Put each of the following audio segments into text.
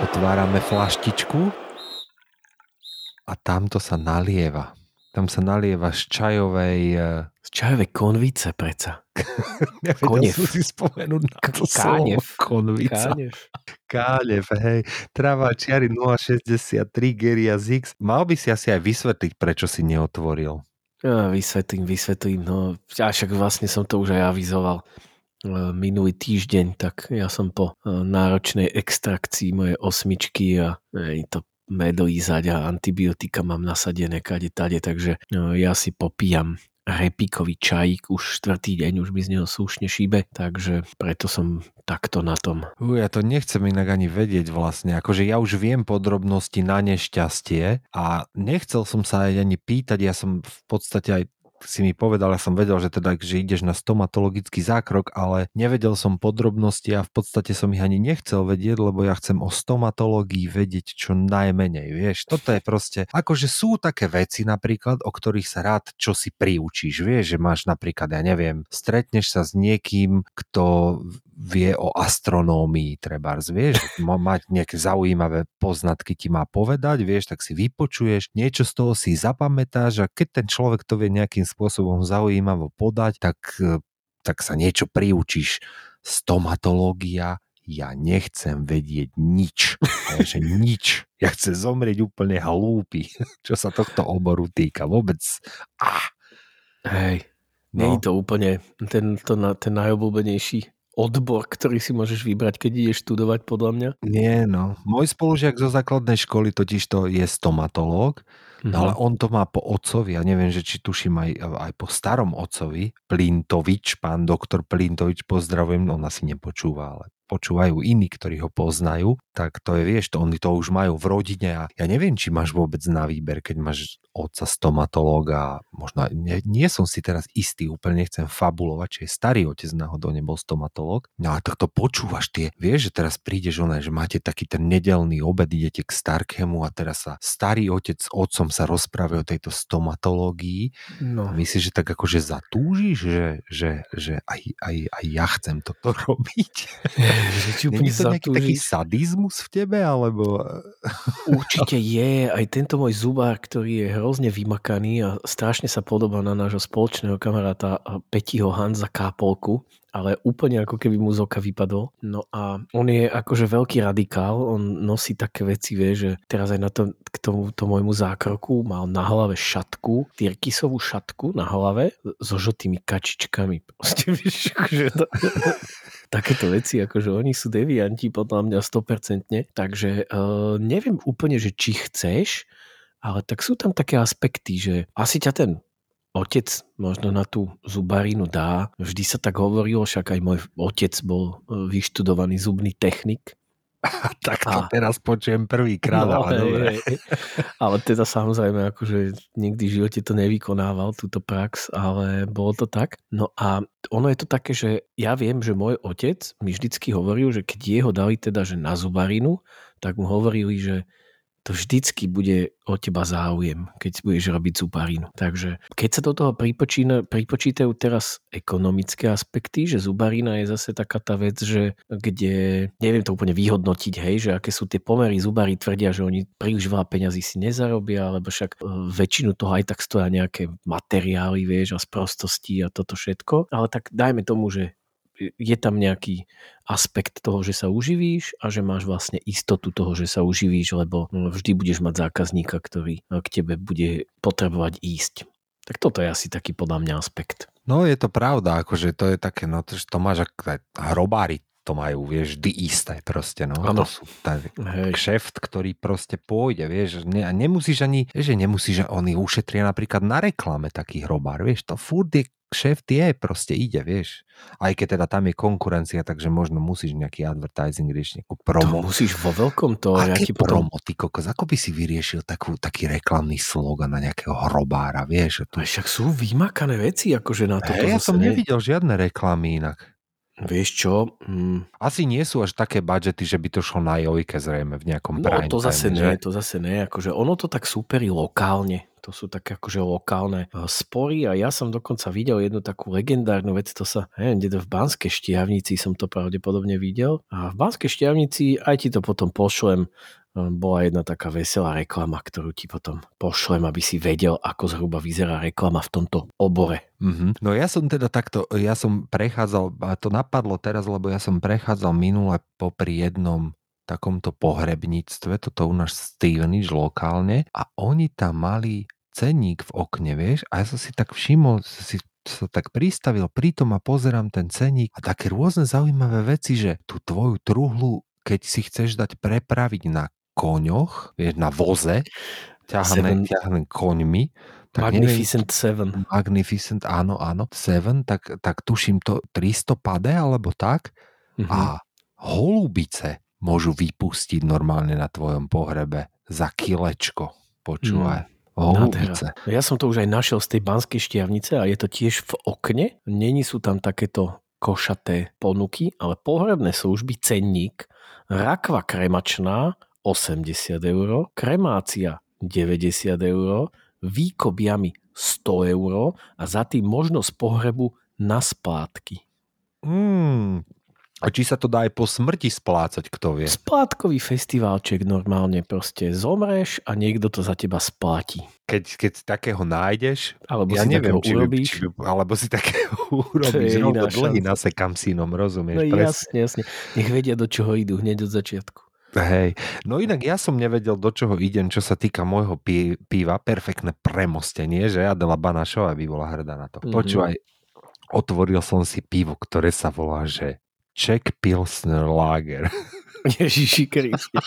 Otvárame flaštičku a tamto sa nalieva. Tam sa nalieva z čajovej... eh, Z čajovej konvice preca. Nevedel Konev. som si spomenúť na to Kánev. slovo. Konvica. Kánev. Kánev, hej. Tráva čiary 063 Geria Zix. Mal by si asi aj vysvetliť, prečo si neotvoril. Ja, vysvetlím, vysvetlím. No, však vlastne som to už aj avizoval e, minulý týždeň, tak ja som po e, náročnej extrakcii mojej osmičky a e, to medlízať a antibiotika mám nasadené kade tade, takže ja si popíjam repikový čajík už štvrtý deň, už mi z neho slušne šíbe, takže preto som takto na tom. U, ja to nechcem inak ani vedieť vlastne. Akože ja už viem podrobnosti na nešťastie a nechcel som sa aj ani pýtať, ja som v podstate aj si mi povedal, ja som vedel, že teda, že ideš na stomatologický zákrok, ale nevedel som podrobnosti a v podstate som ich ani nechcel vedieť, lebo ja chcem o stomatológii vedieť čo najmenej, vieš. Toto je proste, akože sú také veci napríklad, o ktorých sa rád čo si priučíš, vieš, že máš napríklad, ja neviem, stretneš sa s niekým, kto vie o astronómii, trebárs, vieš, mať nejaké zaujímavé poznatky ti má povedať, vieš, tak si vypočuješ, niečo z toho si zapamätáš a keď ten človek to vie nejakým spôsobom zaujímavo podať, tak, eh, tak sa niečo priučíš. Stomatológia, ja nechcem vedieť nič. že nič. Ja chcem zomrieť úplne hlúpy, čo sa tohto oboru týka. Vôbec. Ah, Hej, no. nie je to úplne ten, to, ten najobľúbenejší odbor, ktorý si môžeš vybrať, keď ideš študovať podľa mňa. Nie, no. Môj spolužiak zo základnej školy totiž to je stomatológ, Mhm. no ale on to má po otcovi, ja neviem, že či tuším aj, aj po starom otcovi, Plintovič, pán doktor Plintovič, pozdravujem, on asi nepočúva, ale počúvajú iní, ktorí ho poznajú, tak to je, vieš, to oni to už majú v rodine a ja neviem, či máš vôbec na výber, keď máš otca stomatológa, možno, nie, nie som si teraz istý, úplne nechcem fabulovať, či je starý otec náhodou nebol stomatológ, no ale tak to počúvaš tie, vieš, že teraz prídeš ona, že máte taký ten nedelný obed, idete k Starkému a teraz sa starý otec s otcom sa rozprávajú o tejto stomatológii No. a myslíš, že tak akože zatúžiš, že, že, že aj, aj, aj ja chcem toto robiť? Úplne Není to nejaký taký sadizmus v tebe, alebo... Určite je. Aj tento môj zubár, ktorý je hrozne vymakaný a strašne sa podobá na nášho spoločného kamaráta Petiho Hanza Kápolku, ale úplne ako keby mu z oka vypadol. No a on je akože veľký radikál, on nosí také veci, vie, že teraz aj na to, k tomuto môjmu zákroku mal na hlave šatku, tyrkisovú šatku na hlave so žltými kačičkami. Proste, vieš, akože to, takéto veci, akože oni sú devianti podľa mňa 100%, takže uh, neviem úplne, že či chceš, ale tak sú tam také aspekty, že asi ťa ten otec možno na tú zubarinu dá. Vždy sa tak hovorilo, však aj môj otec bol eh, vyštudovaný zubný technik. tak to A- teraz počujem prvýkrát, No, ale dobre. Ale teda samozrejme, akože nikdy v živote to nevykonával, túto prax, ale bolo to tak. No a ono je to také, že ja viem, že môj otec mi vždycky hovoril, že keď jeho dali teda že na zubarinu, tak mu hovorili, že to vždycky bude o teba záujem, keď budeš robiť zubarinu. Takže keď sa do toho pripočína, pripočítajú teraz ekonomické aspekty, že zubarina je zase taká tá vec, že kde, neviem to úplne vyhodnotiť, hej, že aké sú tie pomery, zubári tvrdia, že oni príliš veľa peňazí si nezarobia, lebo však e, väčšinu toho aj tak stoja nejaké materiály, vieš, a sprostosti a toto všetko. Ale tak dajme tomu, že je tam nejaký aspekt toho, že sa uživíš a že máš vlastne istotu toho, že sa uživíš, lebo no, vždy budeš mať zákazníka, ktorý no, k tebe bude potrebovať ísť. Tak toto je asi taký podľa mňa aspekt. No je to pravda, akože to je také, no to, to máš ak hrobári, to majú, vieš, vždy isté proste, no. Áno. To sú tak, Hej. kšeft, ktorý proste pôjde, vieš, ne, a nemusíš ani, že nemusíš, že oni ušetria napríklad na reklame taký hrobár, vieš, to furt je kšeft je, proste ide, vieš. Aj keď teda tam je konkurencia, takže možno musíš nejaký advertising riešiť, nejakú To promo. musíš vo veľkom to, ti potom... promo, ty kokos, ako by si vyriešil takú, taký reklamný slogan na nejakého hrobára, vieš? Tu... A však sú vymakané veci, akože na to. Hej, ja som nevidel žiadne reklamy inak. Vieš čo? Mm, Asi nie sú až také budžety, že by to šlo na jojke zrejme v nejakom no prime to zase time, nie, že? to zase nie. Akože ono to tak súperí lokálne. To sú také akože lokálne eh, spory a ja som dokonca videl jednu takú legendárnu vec, to sa, neviem, kde to v Banskej štiavnici som to pravdepodobne videl. A v Banskej štiavnici, aj ti to potom pošlem, bola jedna taká veselá reklama, ktorú ti potom pošlem, aby si vedel, ako zhruba vyzerá reklama v tomto obore. Mhm. No ja som teda takto, ja som prechádzal, a to napadlo teraz, lebo ja som prechádzal minule popri jednom takomto pohrebníctve, toto u nás Stevenage lokálne a oni tam mali cenník v okne, vieš, a ja som si tak všimol, si sa tak pristavil pri tom a pozerám ten cenník a také rôzne zaujímavé veci, že tú tvoju truhlu, keď si chceš dať prepraviť na koňoch, vieš, na voze, ťahané, Seven- koňmi, tak neviem, Magnificent Seven. Magnificent, áno, áno, Seven, tak, tak tuším to 300 pade alebo tak Mhm. a holubice môžu vypustiť normálne na tvojom pohrebe za kilečko. Počúvaj. Holubice. Nádhera. Ja som to už aj našiel z tej banskej štiavnice a je to tiež v okne. Není sú tam takéto košaté ponuky, ale pohrebné služby, cenník, rakva kremačná 80 eur, kremácia 90 eur, výkop jamy 100 eur a za tým možnosť pohrebu na splátky. Mm. A či sa to dá aj po smrti splácať, kto vie? Splátkový festivalček normálne proste zomreš a niekto to za teba spláti. Keď, keď takého nájdeš, Alebo ja si neviem, či urobíš. či alebo si takého urobíš, no, iná dlhý nasekam synom, rozumieš? No presne. jasne, jasne. Nech vedia, do čoho idú hneď od začiatku. Hej, no inak ja som nevedel, do čoho idem, čo sa týka môjho pi- piva. Perfektné premostenie, že Adela Banašová by bola hrdá na to. Mhm. Počúvaj, otvoril som si pivo, ktoré sa volá, že Czech Pilsner Lager. Ježiši Kriste.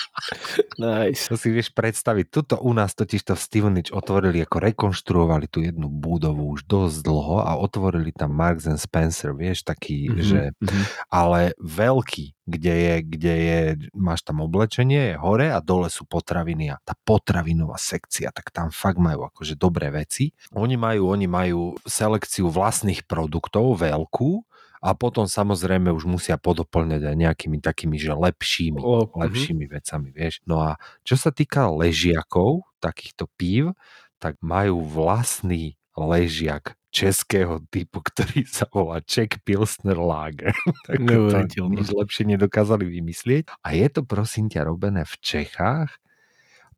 Nice. To si vieš predstaviť. Tuto u nás totiž to Stevenage otvorili, ako rekonštruovali tú jednu budovu už dosť dlho a otvorili tam Marks and Spencer, vieš, taký, Mhm, že mhm. ale veľký, kde je, kde je, máš tam oblečenie, je hore a dole sú potraviny a tá potravinová sekcia, tak tam fakt majú akože dobré veci. Oni majú, oni majú selekciu vlastných produktov veľkú a potom samozrejme už musia podoplňať aj nejakými takými, že lepšími, mhm. lepšími vecami, vieš. No a čo sa týka ležiakov, takýchto pív, tak majú vlastný ležiak českého typu, ktorý sa volá Czech Pilsner Lager. tak to nič lepšie nedokázali vymyslieť. A je to prosím ťa robené v Čechách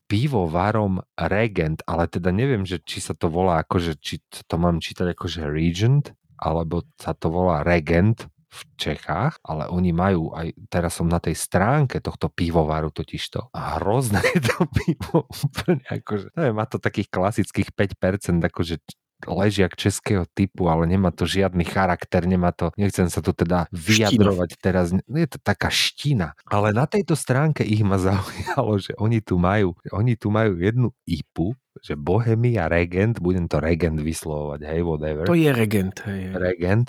pivovarom Regent, ale teda neviem, že či sa to volá akože, či to mám čítať akože Regent, alebo sa to volá Regent v Čechách, ale oni majú aj, teraz som na tej stránke tohto pivovaru totižto a hrozné to pivo úplne akože, neviem, má to takých klasických 5% akože ležiak českého typu, ale nemá to žiadny charakter, nemá to, nechcem sa tu teda vyjadrovať teraz, no je to taká ština. Ale na tejto stránke ich ma zaujalo, že oni tu majú, oni tu majú jednu IPu, že Bohemia Regent, budem to Regent vyslovovať, hej, whatever. To je regent. Hej. Regent,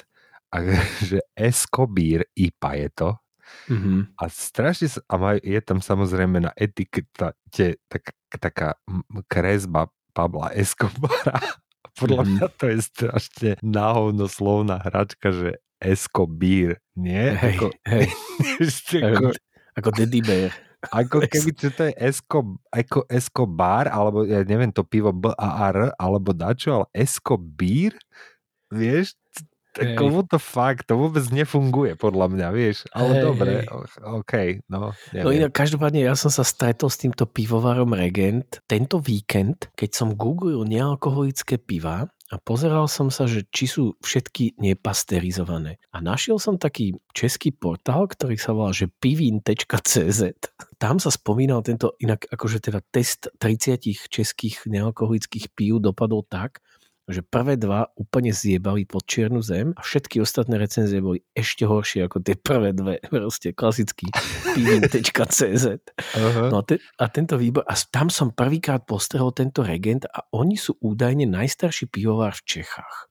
a že Escobír IPA je to. Mhm. A strašne sa, a maj, je tam samozrejme na etikete tak, taká kresba Pabla Escobara. Podľa Mhm. mňa to je strašne náhovno slovná hračka, že Escobír, nie? Hej, Ako, hej. ako, Ako Daddy Bear. ako keby to je Esco, ako Escobar, alebo ja neviem to pivo B-A-R, alebo dačo, ale Escobír, vieš, Hej. what the fuck, to vôbec nefunguje podľa mňa, vieš, ale Hej, dobre, hej. o- OK, no, No inak každopádne ja som sa stretol s týmto pivovarom Regent tento víkend, keď som googlil nealkoholické piva a pozeral som sa, že či sú všetky nepasterizované. A našiel som taký český portál, ktorý sa volá, že pivín.cz. Tam sa spomínal tento, inak akože teda test 30 českých nealkoholických pív dopadol tak, že prvé dva úplne zjebali pod čiernu zem a všetky ostatné recenzie boli ešte horšie ako tie prvé dve. Proste klasický pivin.cz. Uh-huh. No a, te, a tento výbor, a tam som prvýkrát postrehol tento regent a oni sú údajne najstarší pivovár v Čechách.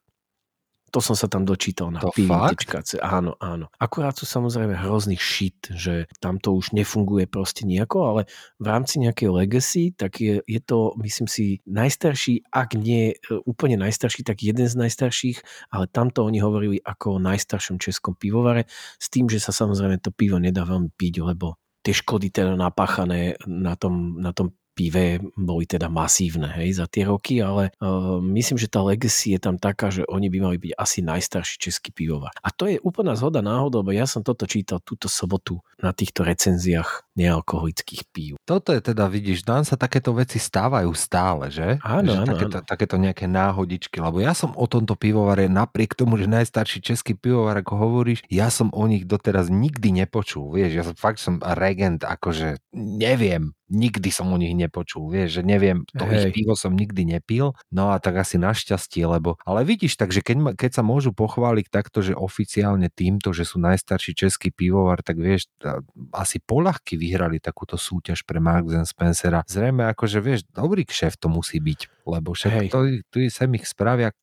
To som sa tam dočítal na pivin.c. Áno, áno. Akurát sú samozrejme hrozný shit, že tam to už nefunguje proste nejako, ale v rámci nejakej legacy, tak je, je to, myslím si, najstarší, ak nie e, úplne najstarší, tak jeden z najstarších, ale tamto oni hovorili ako o najstaršom českom pivovare, s tým, že sa samozrejme to pivo nedá veľmi piť, lebo tie škody teda napáchané na tom, na tom pive boli teda masívne hej, za tie roky, ale uh, myslím, že tá legacy je tam taká, že oni by mali byť asi najstarší český pivovar. A to je úplná zhoda náhodou, lebo ja som toto čítal túto sobotu na týchto recenziách nealkoholických pív. Toto je teda, vidíš, nám sa takéto veci stávajú stále, že? Áno, že áno, takéto, áno. takéto nejaké náhodičky, lebo ja som o tomto pivovare, napriek tomu, že najstarší český pivovar, ako hovoríš, ja som o nich doteraz nikdy nepočul, vieš, ja som fakt som regent, akože neviem, nikdy som o nich nepočul, vieš, že neviem, to Hej. ich pivo som nikdy nepil, no a tak asi našťastie, lebo, ale vidíš, takže keď, ma- keď sa môžu pochváliť takto, že oficiálne týmto, že sú najstarší český pivovar, tak vieš, asi poľahky vyhrali takúto súťaž pre Marks and Spencera. Zrejme akože, vieš, dobrý kšef to musí byť, lebo Hej. však to, tu sem ich spravia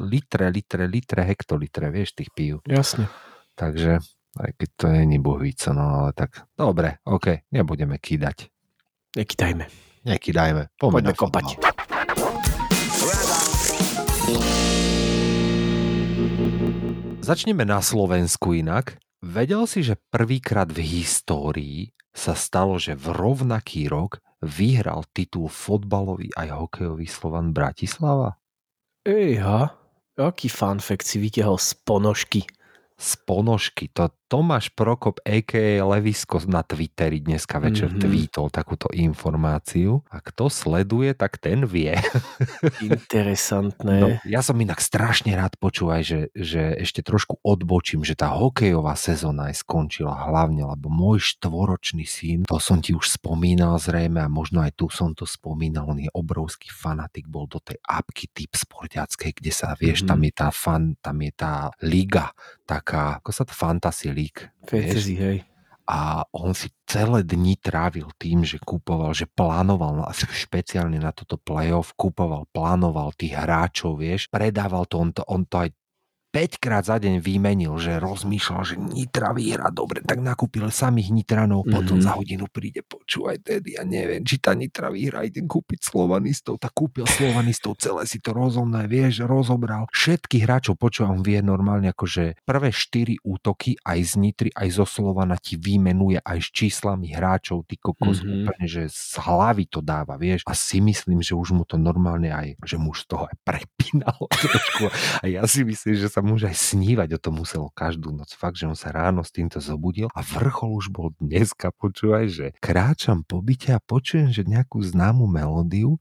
litre, litre, litre, hektolitre, vieš, tých pív. Jasne. Takže, aj keď to není bohvíco, no ale tak, dobre, ok, nebudeme kýdať. Nekýtajme. Nekýdajme, poďme, Poďme na kopať. Začneme na Slovensku inak. Vedel si, že prvýkrát v histórii sa stalo, že v rovnaký rok vyhral titul fotbalový aj hokejový Slovan Bratislava? Ejha, aký fun fact si vytiahol z ponožky. Z ponožky. To Tomáš Prokop a.k.a. Levisko na Twitteri dneska večer Mhm. mm-hmm. tweetol takúto informáciu. A kto sleduje, tak ten vie. Interesantné. No, ja som inak strašne rád počúvaj, že, že ešte trošku odbočím, že tá hokejová sezóna aj skončila hlavne, lebo môj štvoročný syn, to som ti už spomínal zrejme a možno aj tu som to spomínal, on je obrovský fanatik, bol do tej apky typ sportiackej, kde sa, vieš, Mhm. tam je tá fan, tam je tá liga, taká, ako sa to fantasy league, Fantasy, hej. a on si celé dni trávil tým, že kupoval, že plánoval, špeciálne na toto playoff, kupoval, plánoval tých hráčov, vieš, predával to, on to, on to aj 5 krát za deň vymenil, že rozmýšľal, že Nitra vyhrá dobre, tak nakúpil samých Nitranov, mm-hmm. potom Mhm. za hodinu príde, počúvaj, tedy ja neviem, či tá Nitra vyhrá, idem kúpiť Slovanistov, tak kúpil Slovanistov, celé si to rozumné, vieš, rozobral. Všetkých hráčov, počúvaj, on vie normálne akože prvé 4 útoky aj z Nitry, aj zo Slovana ti vymenuje aj s číslami hráčov, ty kokos, Mhm. mm-hmm. úplne, že z hlavy to dáva, vieš, a si myslím, že už mu to normálne aj, že mu už toho aj prepínalo trošku a ja si myslím, že sa mu už aj snívať o tom muselo každú noc. Fakt, že on sa ráno s týmto zobudil a vrchol už bol dneska, počúvaj, že kráčam po byte a počujem, že nejakú známu melódiu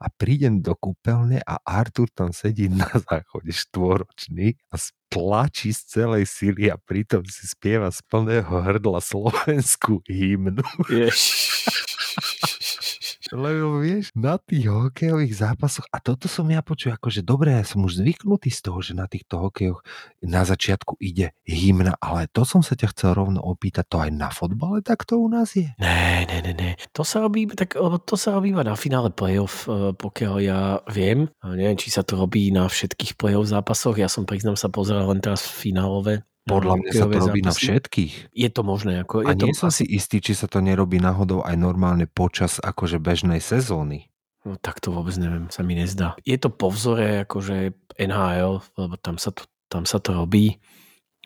a prídem do kúpeľne a Artur tam sedí na záchode štvoročný a tlačí z celej sily a pritom si spieva z plného hrdla slovenskú hymnu. Lebo vieš, na tých hokejových zápasoch, a toto som ja počul, akože dobre, ja som už zvyknutý z toho, že na týchto hokejoch na začiatku ide hymna, ale to som sa ťa chcel rovno opýtať, to aj na fotbale tak to u nás je? Ne, ne, ne, ne. To sa robí, tak, to sa robí na finále playoff, eh, pokiaľ ja viem. Neviem, či sa to robí na všetkých playoff zápasoch. Ja som, priznám sa, pozeral len teraz finálové. Podľa mňa sa to robí na zápasy. všetkých. Je to možné. Ako, A je to, nie som si istý, či sa to nerobí náhodou aj normálne počas akože bežnej sezóny. No, tak to vôbec neviem, sa mi nezdá. Je to po vzore akože NHL, lebo tam sa to, tam sa to robí.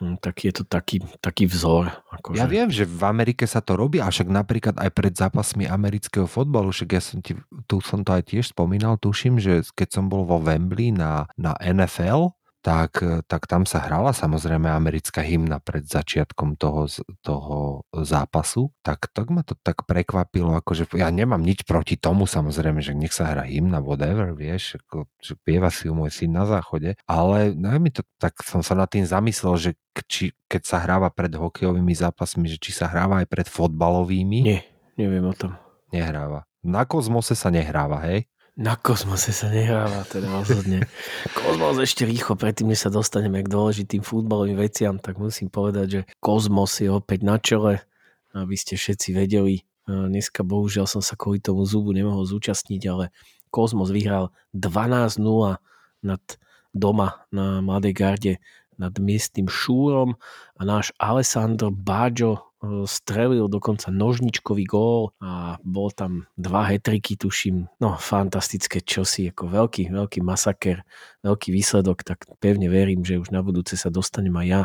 Hm, Tak je to taký, taký vzor. Akože. Ja viem, že v Amerike sa to robí, a však napríklad aj pred zápasmi amerického fotbalu, však ja som ti, tu som to aj tiež spomínal, tuším, že keď som bol vo Wembley na, na NFL, tak, tak tam sa hrala samozrejme americká hymna pred začiatkom toho, toho zápasu, tak, tak ma to tak prekvapilo, akože ja nemám nič proti tomu samozrejme, že nech sa hrá hymna, whatever, vieš, ako, že pieva si ju môj syn na záchode, ale no, mi to, tak som sa nad tým zamyslel, že či, keď sa hráva pred hokejovými zápasmi, že či sa hráva aj pred fotbalovými, Nie, neviem o tom. nehráva. Na kozmose sa nehráva, hej? Na kozmose sa nehráva, teda rozhodne. Kozmos ešte rýchlo, predtým, než sa dostaneme k dôležitým futbalovým veciam, tak musím povedať, že Kozmos je opäť na čele, aby ste všetci vedeli. Dneska bohužiaľ som sa kvôli tomu zubu nemohol zúčastniť, ale Kozmos vyhral 12-0 nad doma na Mladej garde nad miestnym Šúrom a náš Alessandro Baggio strelil dokonca nožničkový gól a bol tam dva hetriky, tuším, no fantastické čosi, ako veľký, veľký masaker, veľký výsledok, tak pevne verím, že už na budúce sa dostanem aj ja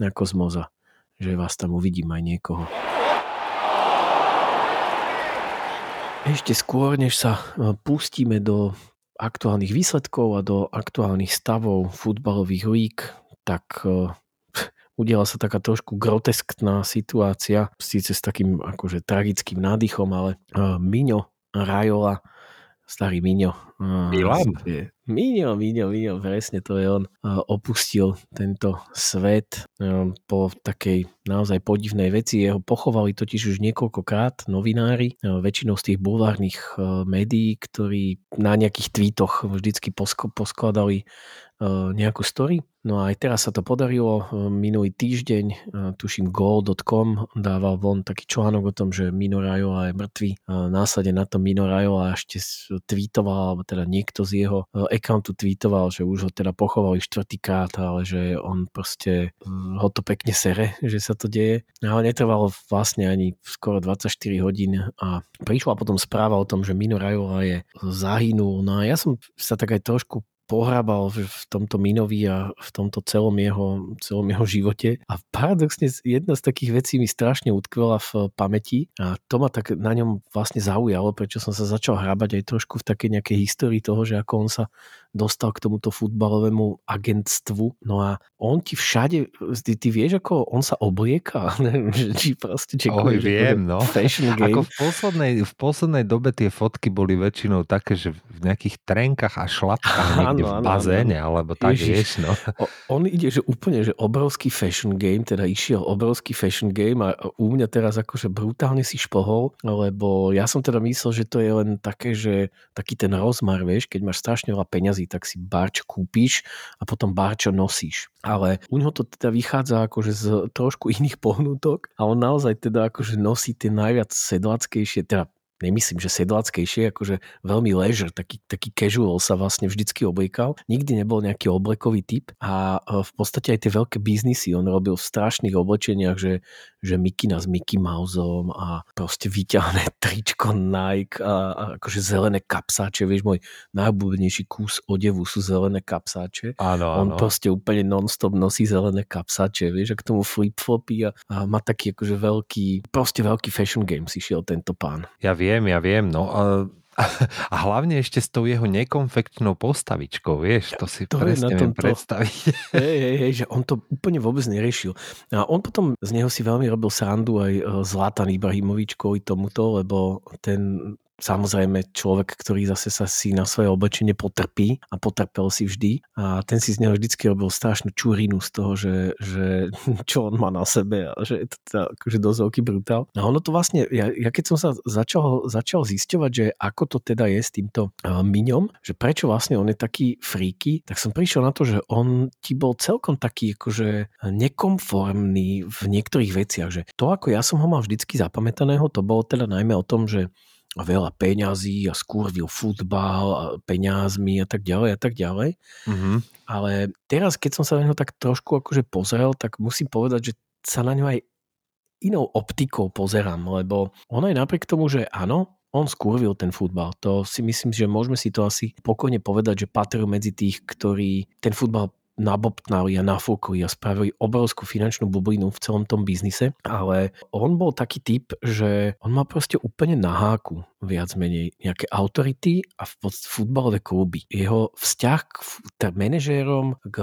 na Kozmoza, že vás tam uvidím aj niekoho. Ešte skôr, než sa e, pustíme do aktuálnych výsledkov a do aktuálnych stavov futbalových lík, tak e, udiala sa taká trošku groteskná situácia, síce s takým akože tragickým nádychom, ale uh, Miňo Rajola, starý Miňo. Milan? Miňo, Miňo, Miňo, presne to je on. Opustil tento svet uh, po takej naozaj podivnej veci. Jeho pochovali totiž už niekoľkokrát novinári, uh, väčšinou z tých bulvárnych uh, médií, ktorí na nejakých tweetoch vždycky posk- poskladali nejakú story No a aj teraz sa to podarilo. Minulý týždeň, tuším goal.com dával von taký článok o tom, že Mino Rajola je mŕtvý. Následne na to Mino Rajola ešte tweetoval, alebo teda niekto z jeho accountu tweetoval, že už ho teda pochovali štvrtýkrát, ale že on proste ho to pekne sere, že sa to deje. Ale netrvalo vlastne ani skoro 24 hodín a prišla potom správa o tom, že Mino Rajola je zahynul. No a ja som sa tak aj trošku pohrábal v, v tomto Minovi a v tomto celom jeho, celom jeho živote. A paradoxne jedna z takých vecí mi strašne utkvela v pamäti a to ma tak na ňom vlastne zaujalo, prečo som sa začal hrábať aj trošku v takej nejakej histórii toho, že ako on sa dostal k tomuto futbalovému agentstvu. No a on ti všade, ty, ty vieš, ako on sa oblieka? či proste Oj, viem, no. Fashion game. Ako v poslednej, v poslednej dobe tie fotky boli väčšinou také, že v nejakých trenkách a šlapkách niekde v bazéne, alebo tak, Ježiš. vieš, no. On ide, že úplne, že obrovský fashion game, teda išiel obrovský fashion game a u mňa teraz akože brutálne si špohol, lebo ja som teda myslel, že to je len také, že taký ten rozmar, vieš, keď máš strašne veľa peňazí peňazí, tak si barč kúpiš a potom barčo nosíš. Ale u neho to teda vychádza akože z trošku iných pohnutok a on naozaj teda akože nosí tie najviac sedlackejšie, teda nemyslím, že sedlackejšie, akože veľmi leisure, taký, taký casual sa vlastne vždycky obliekal. Nikdy nebol nejaký oblekový typ a e, v podstate aj tie veľké biznisy on robil v strašných oblečeniach, že, že Mikina s Mickey Mouseom a proste vyťahné tričko Nike a, a akože zelené kapsáče, vieš, môj najobľúbenejší kus odevu sú zelené kapsáče. Áno, áno. On proste úplne non-stop nosí zelené kapsáče, vieš, a k tomu flip-flopy a, a má taký akože veľký, proste veľký fashion game si šiel tento pán. Ja viem, viem, ja viem, no. A, a hlavne ešte s tou jeho nekonfektnou postavičkou, vieš, to si to presne viem predstaviť. Hej, hej, hej, že on to úplne vôbec neriešil. A on potom z neho si veľmi robil srandu aj e, Zlatan Ibrahimovič kvôli tomuto, lebo ten samozrejme človek, ktorý zase sa si na svoje oblečenie potrpí a potrpel si vždy a ten si z neho vždycky robil strašnú čurinu z toho, že, že čo on má na sebe a že je to teda akože dosť veľký brutál. A ono to vlastne, ja, ja keď som sa začal, začal zisťovať, že ako to teda je s týmto uh, Miňom, že prečo vlastne on je taký fríky, tak som prišiel na to, že on ti bol celkom taký akože nekonformný v niektorých veciach, že to ako ja som ho mal vždycky zapamätaného, to bolo teda najmä o tom, že veľa peňazí a skurvil futbal a peňazmi a tak ďalej a tak ďalej. Mm-hmm. Ale teraz, keď som sa na ňo tak trošku akože pozrel, tak musím povedať, že sa na ňo aj inou optikou pozerám, lebo on aj napriek tomu, že áno, on skurvil ten futbal. To si myslím, že môžeme si to asi pokojne povedať, že patril medzi tých, ktorí ten futbal nabobtnali a nafúkli a spravili obrovskú finančnú bublinu v celom tom biznise, ale on bol taký typ, že on má proste úplne na háku viac menej nejaké autority a futbalové kluby. Jeho vzťah k manažérom, k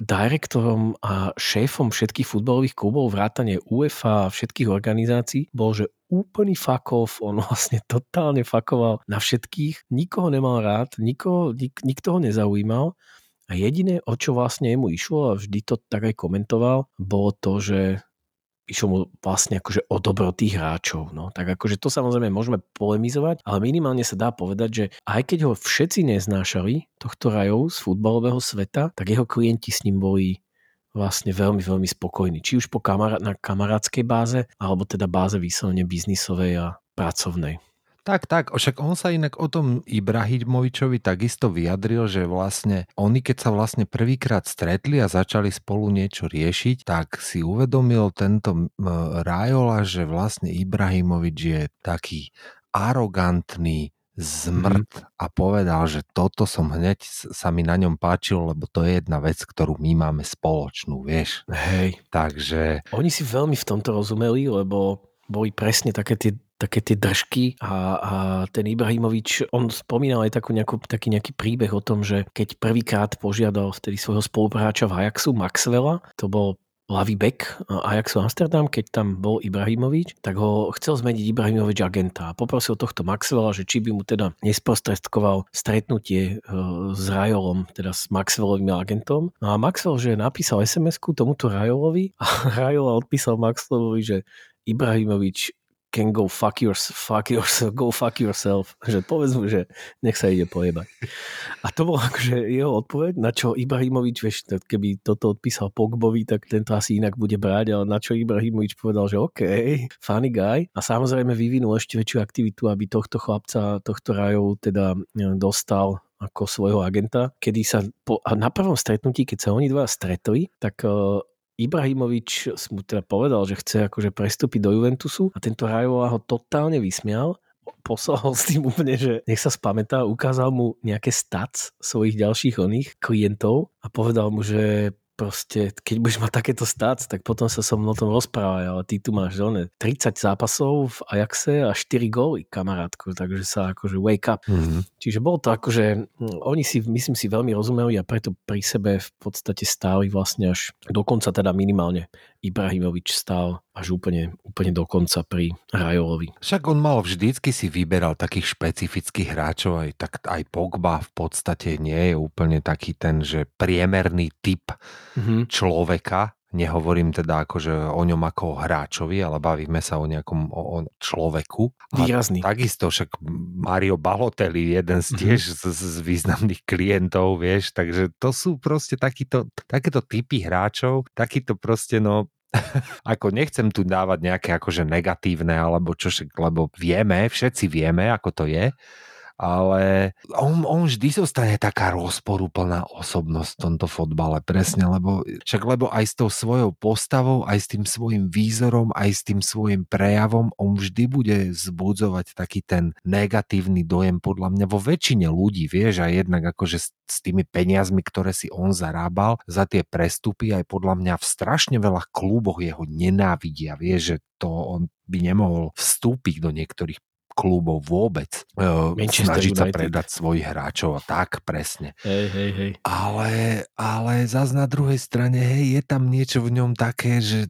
direktorom a šéfom všetkých futbalových klubov, vrátane UEFA a všetkých organizácií, bol, že úplný off, on vlastne totálne fakoval na všetkých, nikoho nemal rád, nikoho, nik, nikto ho nezaujímal a jediné, o čo vlastne mu išlo, a vždy to tak aj komentoval, bolo to, že išlo mu vlastne akože o dobro tých hráčov. No. Tak akože to samozrejme môžeme polemizovať, ale minimálne sa dá povedať, že aj keď ho všetci neznášali, tohto rajov z futbalového sveta, tak jeho klienti s ním boli vlastne veľmi, veľmi spokojní. Či už po kamará- na kamarádskej báze, alebo teda báze vyslovene biznisovej a pracovnej. Tak, tak, však on sa inak o tom Ibrahimovičovi takisto vyjadril, že vlastne oni keď sa vlastne prvýkrát stretli a začali spolu niečo riešiť, tak si uvedomil tento Rajola, že vlastne Ibrahimovič je taký arogantný, zmrt a povedal, že toto som hneď sa mi na ňom páčilo, lebo to je jedna vec, ktorú my máme spoločnú, vieš. Hej. Takže Oni si veľmi v tomto rozumeli, lebo boli presne také tie také tie držky a, a ten Ibrahimovič, on spomínal aj takú nejakú, taký nejaký príbeh o tom, že keď prvýkrát požiadal vtedy svojho spolupráča v Ajaxu, Maxwella, to bol ľavý back Ajaxu Amsterdam, keď tam bol Ibrahimovič, tak ho chcel zmeniť Ibrahimovič agenta a poprosil tohto Maxwella, že či by mu teda nesprostredkoval stretnutie e, s Rajolom, teda s Maxwellovým agentom. No a Maxwell, že napísal SMS-ku tomuto Rajolovi a Rajol odpísal Maxwellovi, že Ibrahimovič can go fuck, your, fuck yourself, go fuck yourself. Že povedz mu, že nech sa ide pojebať. A to bola akože jeho odpoveď, na čo Ibrahimovič, vieš, keby toto odpísal Pogbovi, tak tento asi inak bude brať, ale na čo Ibrahimovič povedal, že OK, funny guy. A samozrejme vyvinul ešte väčšiu aktivitu, aby tohto chlapca, tohto rajov teda e, dostal ako svojho agenta, kedy sa po, a na prvom stretnutí, keď sa oni dva stretli, tak uh, Ibrahimovič mu teda povedal, že chce akože prestúpiť do Juventusu a tento Rajola ho totálne vysmial. Poslal s tým úplne, že nech sa spamätá, ukázal mu nejaké stats svojich ďalších oných klientov a povedal mu, že proste, keď budeš mať takéto stats, tak potom sa so mnou o tom rozprávaj, ale ty tu máš zóne 30 zápasov v Ajaxe a 4 góly, kamarátko, takže sa akože wake up. mm, Čiže bolo to akože, oni si, myslím si, veľmi rozumeli a preto pri sebe v podstate stáli vlastne až dokonca teda minimálne Ibrahimovič stál až úplne, úplne dokonca pri Rajolovi. Však on mal vždycky si vyberal takých špecifických hráčov, aj, tak, aj Pogba v podstate nie je úplne taký ten, že priemerný typ Mhm. človeka, nehovorím teda akože o ňom ako o hráčovi, ale bavíme sa o nejakom o, o človeku. A Výrazný. takisto však Mario Balotelli, jeden z tiež z, z významných klientov, vieš, takže to sú proste takýto, takéto typy hráčov, takýto proste no ako nechcem tu dávať nejaké akože negatívne alebo čo, lebo vieme, všetci vieme, ako to je, ale on, on vždy zostane taká rozporúplná osobnosť v tomto fotbale, presne, lebo však lebo aj s tou svojou postavou, aj s tým svojim výzorom, aj s tým svojim prejavom, on vždy bude zbudzovať taký ten negatívny dojem podľa mňa vo väčšine ľudí, vieš, a jednak akože s, s tými peniazmi, ktoré si on zarábal za tie prestupy, aj podľa mňa v strašne veľa kluboch jeho nenávidia, vieš, že to on by nemohol vstúpiť do niektorých klubov vôbec. E, Manchester snažiť sa predať svojich hráčov a tak presne. Hej, hej, hej. Ale, ale zase na druhej strane, hej, je tam niečo v ňom také, že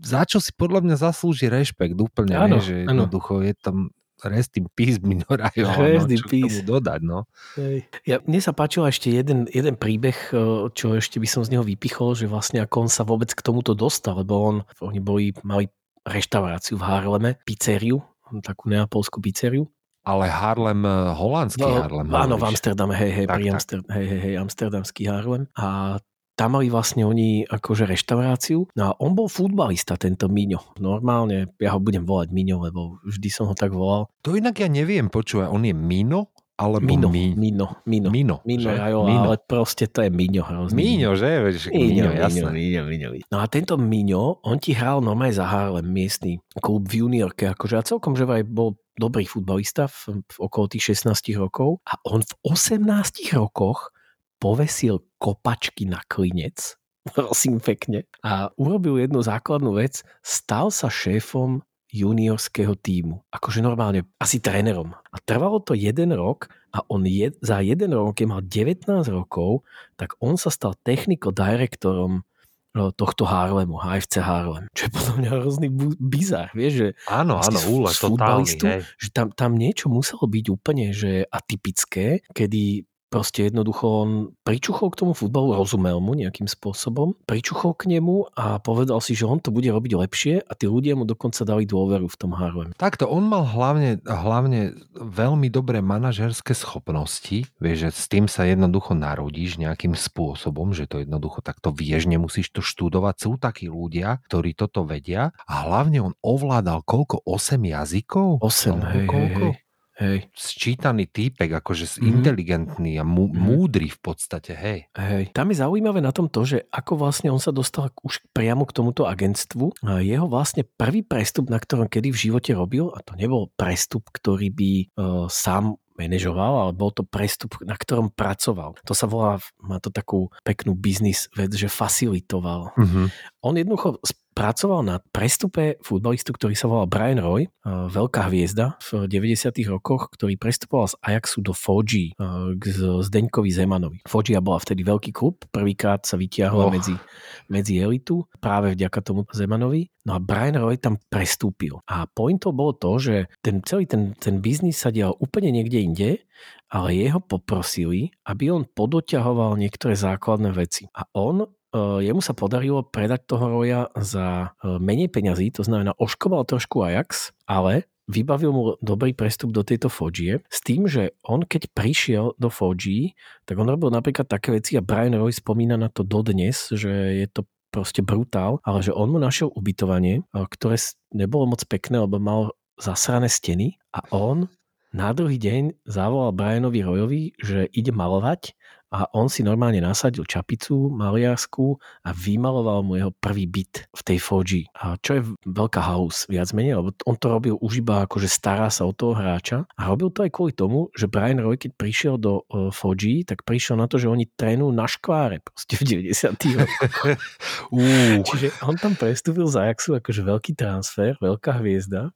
za čo si podľa mňa zaslúži rešpekt úplne, Áno, nie, že áno. jednoducho je tam rest in peace Minorajo, Rest no, in peace. dodať, no. Hej. Ja, mne sa páčil ešte jeden, jeden príbeh, eh, čo ešte by som z neho vypichol, že vlastne ako on sa vôbec k tomuto dostal, lebo on, oni boli, mali reštauráciu v Harleme, pizzeriu, takú neapolskú pizzeriu. Ale Harlem, eh, holandský Harlem. No, áno, v. Amsterdame, hej, hej, Tak, pri tak. Amster, hej, hej, hej, amsterdamský Harlem. A tam mali vlastne oni akože reštauráciu. No a on bol futbalista, tento Miňo. Normálne, ja ho budem volať Miňo, lebo vždy som ho tak volal. To inak ja neviem, počúvaj, on je Mino? Alebo Mino, Mi... Mino, Mino. Mino, Mino, že? Rajola, Mino. ale proste to je Miňo hrozný. Míňo, že? Veď, však Míňo, jasné. Miňo, Miňo, Miňo. No a tento Miňo, on ti hral normálne za Harlem, miestný klub v juniorke, akože a celkom, že aj bol dobrý futbalista v, v okolo tých 16 rokov a on v 18 rokoch povesil kopačky na klinec, prosím pekne, a urobil jednu základnú vec, stal sa šéfom juniorského týmu. Akože normálne, asi trénerom. A trvalo to jeden rok a on je, za jeden rok, keď mal 19 rokov, tak on sa stal techniko-direktorom e, tohto Harlemu, HFC Harlem. Čo je podľa mňa hrozný bu- bizar, vieš, že Áno, áno, Vlastne z- úle, totálny, že tam, tam niečo muselo byť úplne že atypické, kedy proste jednoducho on pričuchol k tomu futbalu, rozumel mu nejakým spôsobom, pričuchol k nemu a povedal si, že on to bude robiť lepšie a tí ľudia mu dokonca dali dôveru v tom Harlem. Takto, on mal hlavne, hlavne veľmi dobré manažerské schopnosti, vieš, že s tým sa jednoducho narodíš nejakým spôsobom, že to jednoducho takto vieš, nemusíš to študovať. Sú takí ľudia, ktorí toto vedia a hlavne on ovládal koľko? 8 jazykov? 8, Alebo hej, hej, koľko? hej. Hej, Sčítaný týpek, akože Mhm. inteligentný a mú, Mhm. múdry v podstate, hej. hej. Tam je zaujímavé na tom to, že ako vlastne on sa dostal už priamo k tomuto agentstvu. A jeho vlastne prvý prestup, na ktorom kedy v živote robil, a to nebol prestup, ktorý by uh, sám manažoval, ale bol to prestup, na ktorom pracoval. To sa volá, má to takú peknú biznis vec, že facilitoval. Mhm. On jednoducho pracoval na prestupe futbalistu, ktorý sa volal Brian Roy, veľká hviezda v 90. rokoch, ktorý prestupoval z Ajaxu do Foji k Zdeňkovi Zemanovi. Foggia bola vtedy veľký klub, prvýkrát sa vytiahla Och. medzi, medzi elitu práve vďaka tomu Zemanovi. No a Brian Roy tam prestúpil. A pointou bolo to, že ten celý ten, ten biznis sa dial úplne niekde inde, ale jeho poprosili, aby on podoťahoval niektoré základné veci. A on jemu sa podarilo predať toho Roja za uh, menej peňazí, to znamená oškoval trošku Ajax, ale vybavil mu dobrý prestup do tejto Fogie s tým, že on keď prišiel do Fogie, tak on robil napríklad také veci a Brian Roy spomína na to dodnes, že je to proste brutál, ale že on mu našiel ubytovanie, uh, ktoré nebolo moc pekné, lebo mal zasrané steny a on na druhý deň zavolal Brianovi Royovi, že ide malovať a on si normálne nasadil čapicu maliarsku a vymaloval mu jeho prvý byt v tej Foji. A čo je veľká house, viac menej, lebo on to robil už iba akože stará sa o toho hráča a robil to aj kvôli tomu, že Brian Roy, keď prišiel do uh, Foji, tak prišiel na to, že oni trénujú na škváre proste v 90. rokoch. Čiže on tam prestúpil z Ajaxu akože veľký transfer, veľká hviezda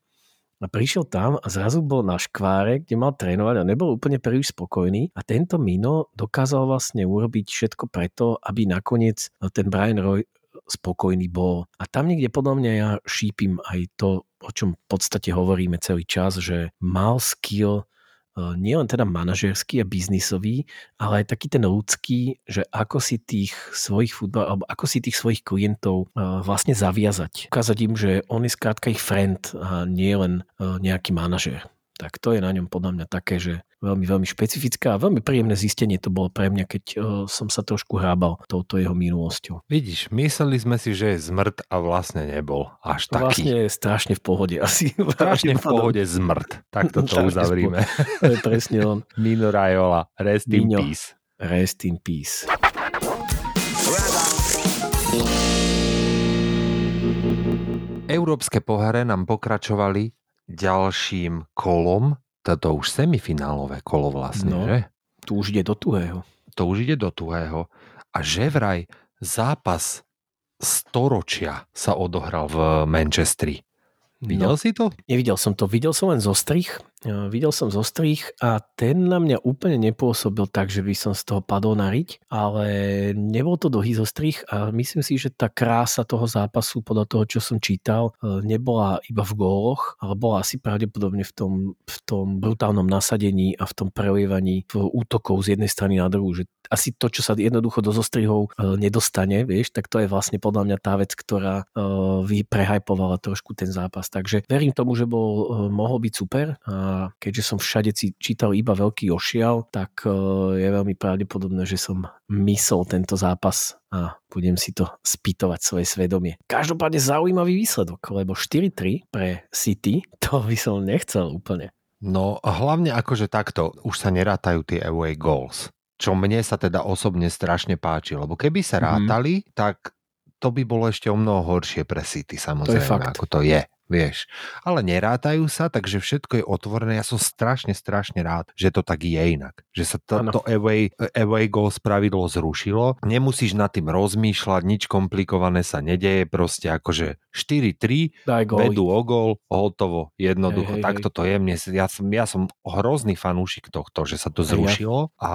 a prišiel tam a zrazu bol na škváre, kde mal trénovať a nebol úplne príliš spokojný a tento Mino dokázal vlastne urobiť všetko preto, aby nakoniec ten Brian Roy spokojný bol. A tam niekde podľa mňa ja šípim aj to, o čom v podstate hovoríme celý čas, že mal skill eh, nielen teda manažerský a biznisový, ale aj taký ten ľudský, že ako si tých svojich futbal, alebo ako si tých svojich klientov eh, vlastne zaviazať. Ukázať im, že on je skrátka ich friend a nie len eh, nejaký manažer. Tak to je na ňom podľa mňa také, že veľmi, veľmi špecifické a veľmi príjemné zistenie to bolo pre mňa, keď eh, som sa trošku hrábal touto jeho minulosťou. vidíš, mysleli sme si, že je zmrt a vlastne nebol až taký. vlastne je strašne v pohode asi. Strašne v pohode zmrt. Tak to uzavrime. To je presne on. Mino Raiola, rest in Mino. peace. Rest in peace. Európske poháre nám pokračovali ďalším kolom, toto už semifinálové kolo vlastne, No. že? Tu už ide do tuhého. To už ide do tuhého. A že vraj zápas storočia sa odohral v Manchestri. Videl No, si to? nevidel som to, videl som len zo strich. Videl som zo strich a ten na mňa úplne nepôsobil tak, že by som z toho padol na riť, ale nebol to dlhý zostrih a myslím si, že tá krása toho zápasu podľa toho, čo som čítal, nebola iba v góloch, ale bola asi pravdepodobne v tom, v tom brutálnom nasadení a v tom prelievaní útokov z jednej strany na druhú, že asi to, čo sa jednoducho do zostrihov nedostane, vieš, tak to je vlastne podľa mňa tá vec, ktorá e, vy prehajpovala trošku ten zápas. Takže verím tomu, že bol, mohol byť super a keďže som všade čítal iba veľký ošial, tak e, je veľmi pravdepodobné, že som mysol tento zápas a budem si to spýtovať svoje svedomie. Každopádne zaujímavý výsledok, lebo 4-3 pre City, to by som nechcel úplne. No hlavne akože takto, už sa nerátajú tie away goals. Čo mne sa teda osobne strašne páči, lebo keby sa Mhm. rátali, tak to by bolo ešte o mnoho horšie pre City samozrejme, fakt. ako to je. Vieš, ale nerátajú sa, takže všetko je otvorené. Ja som strašne, strašne rád, že to tak je inak. Že sa to, Áno. to away, away goal spravidlo zrušilo. Nemusíš nad tým rozmýšľať, nič komplikované sa nedeje, proste akože 4-3, Daj góly. vedú o gól, hotovo, jednoducho. Hej, hej, Takto to je. Mne, ja, som, ja som hrozný fanúšik tohto, že sa to zrušilo a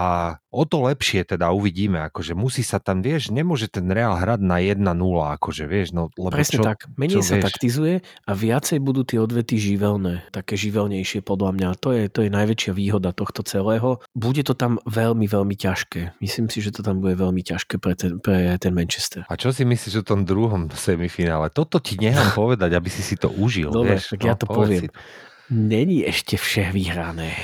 o to lepšie teda uvidíme, akože musí sa tam, vieš, nemôže ten Real hrať na 1-0, akože vieš, no lebo Presne čo, tak. Menej čo sa vieš? taktizuje a viacej budú tie odvety živelné. Také živelnejšie podľa mňa. To je, to je najväčšia výhoda tohto celého. Bude to tam veľmi, veľmi ťažké. Myslím si, že to tam bude veľmi ťažké pre ten, pre ten Manchester. A čo si myslíš o tom druhom semifinále? Toto ti nechám povedať, aby si si to užil. Dobre, vieš? tak ja to poviem. si. Není ešte vše vyhrané.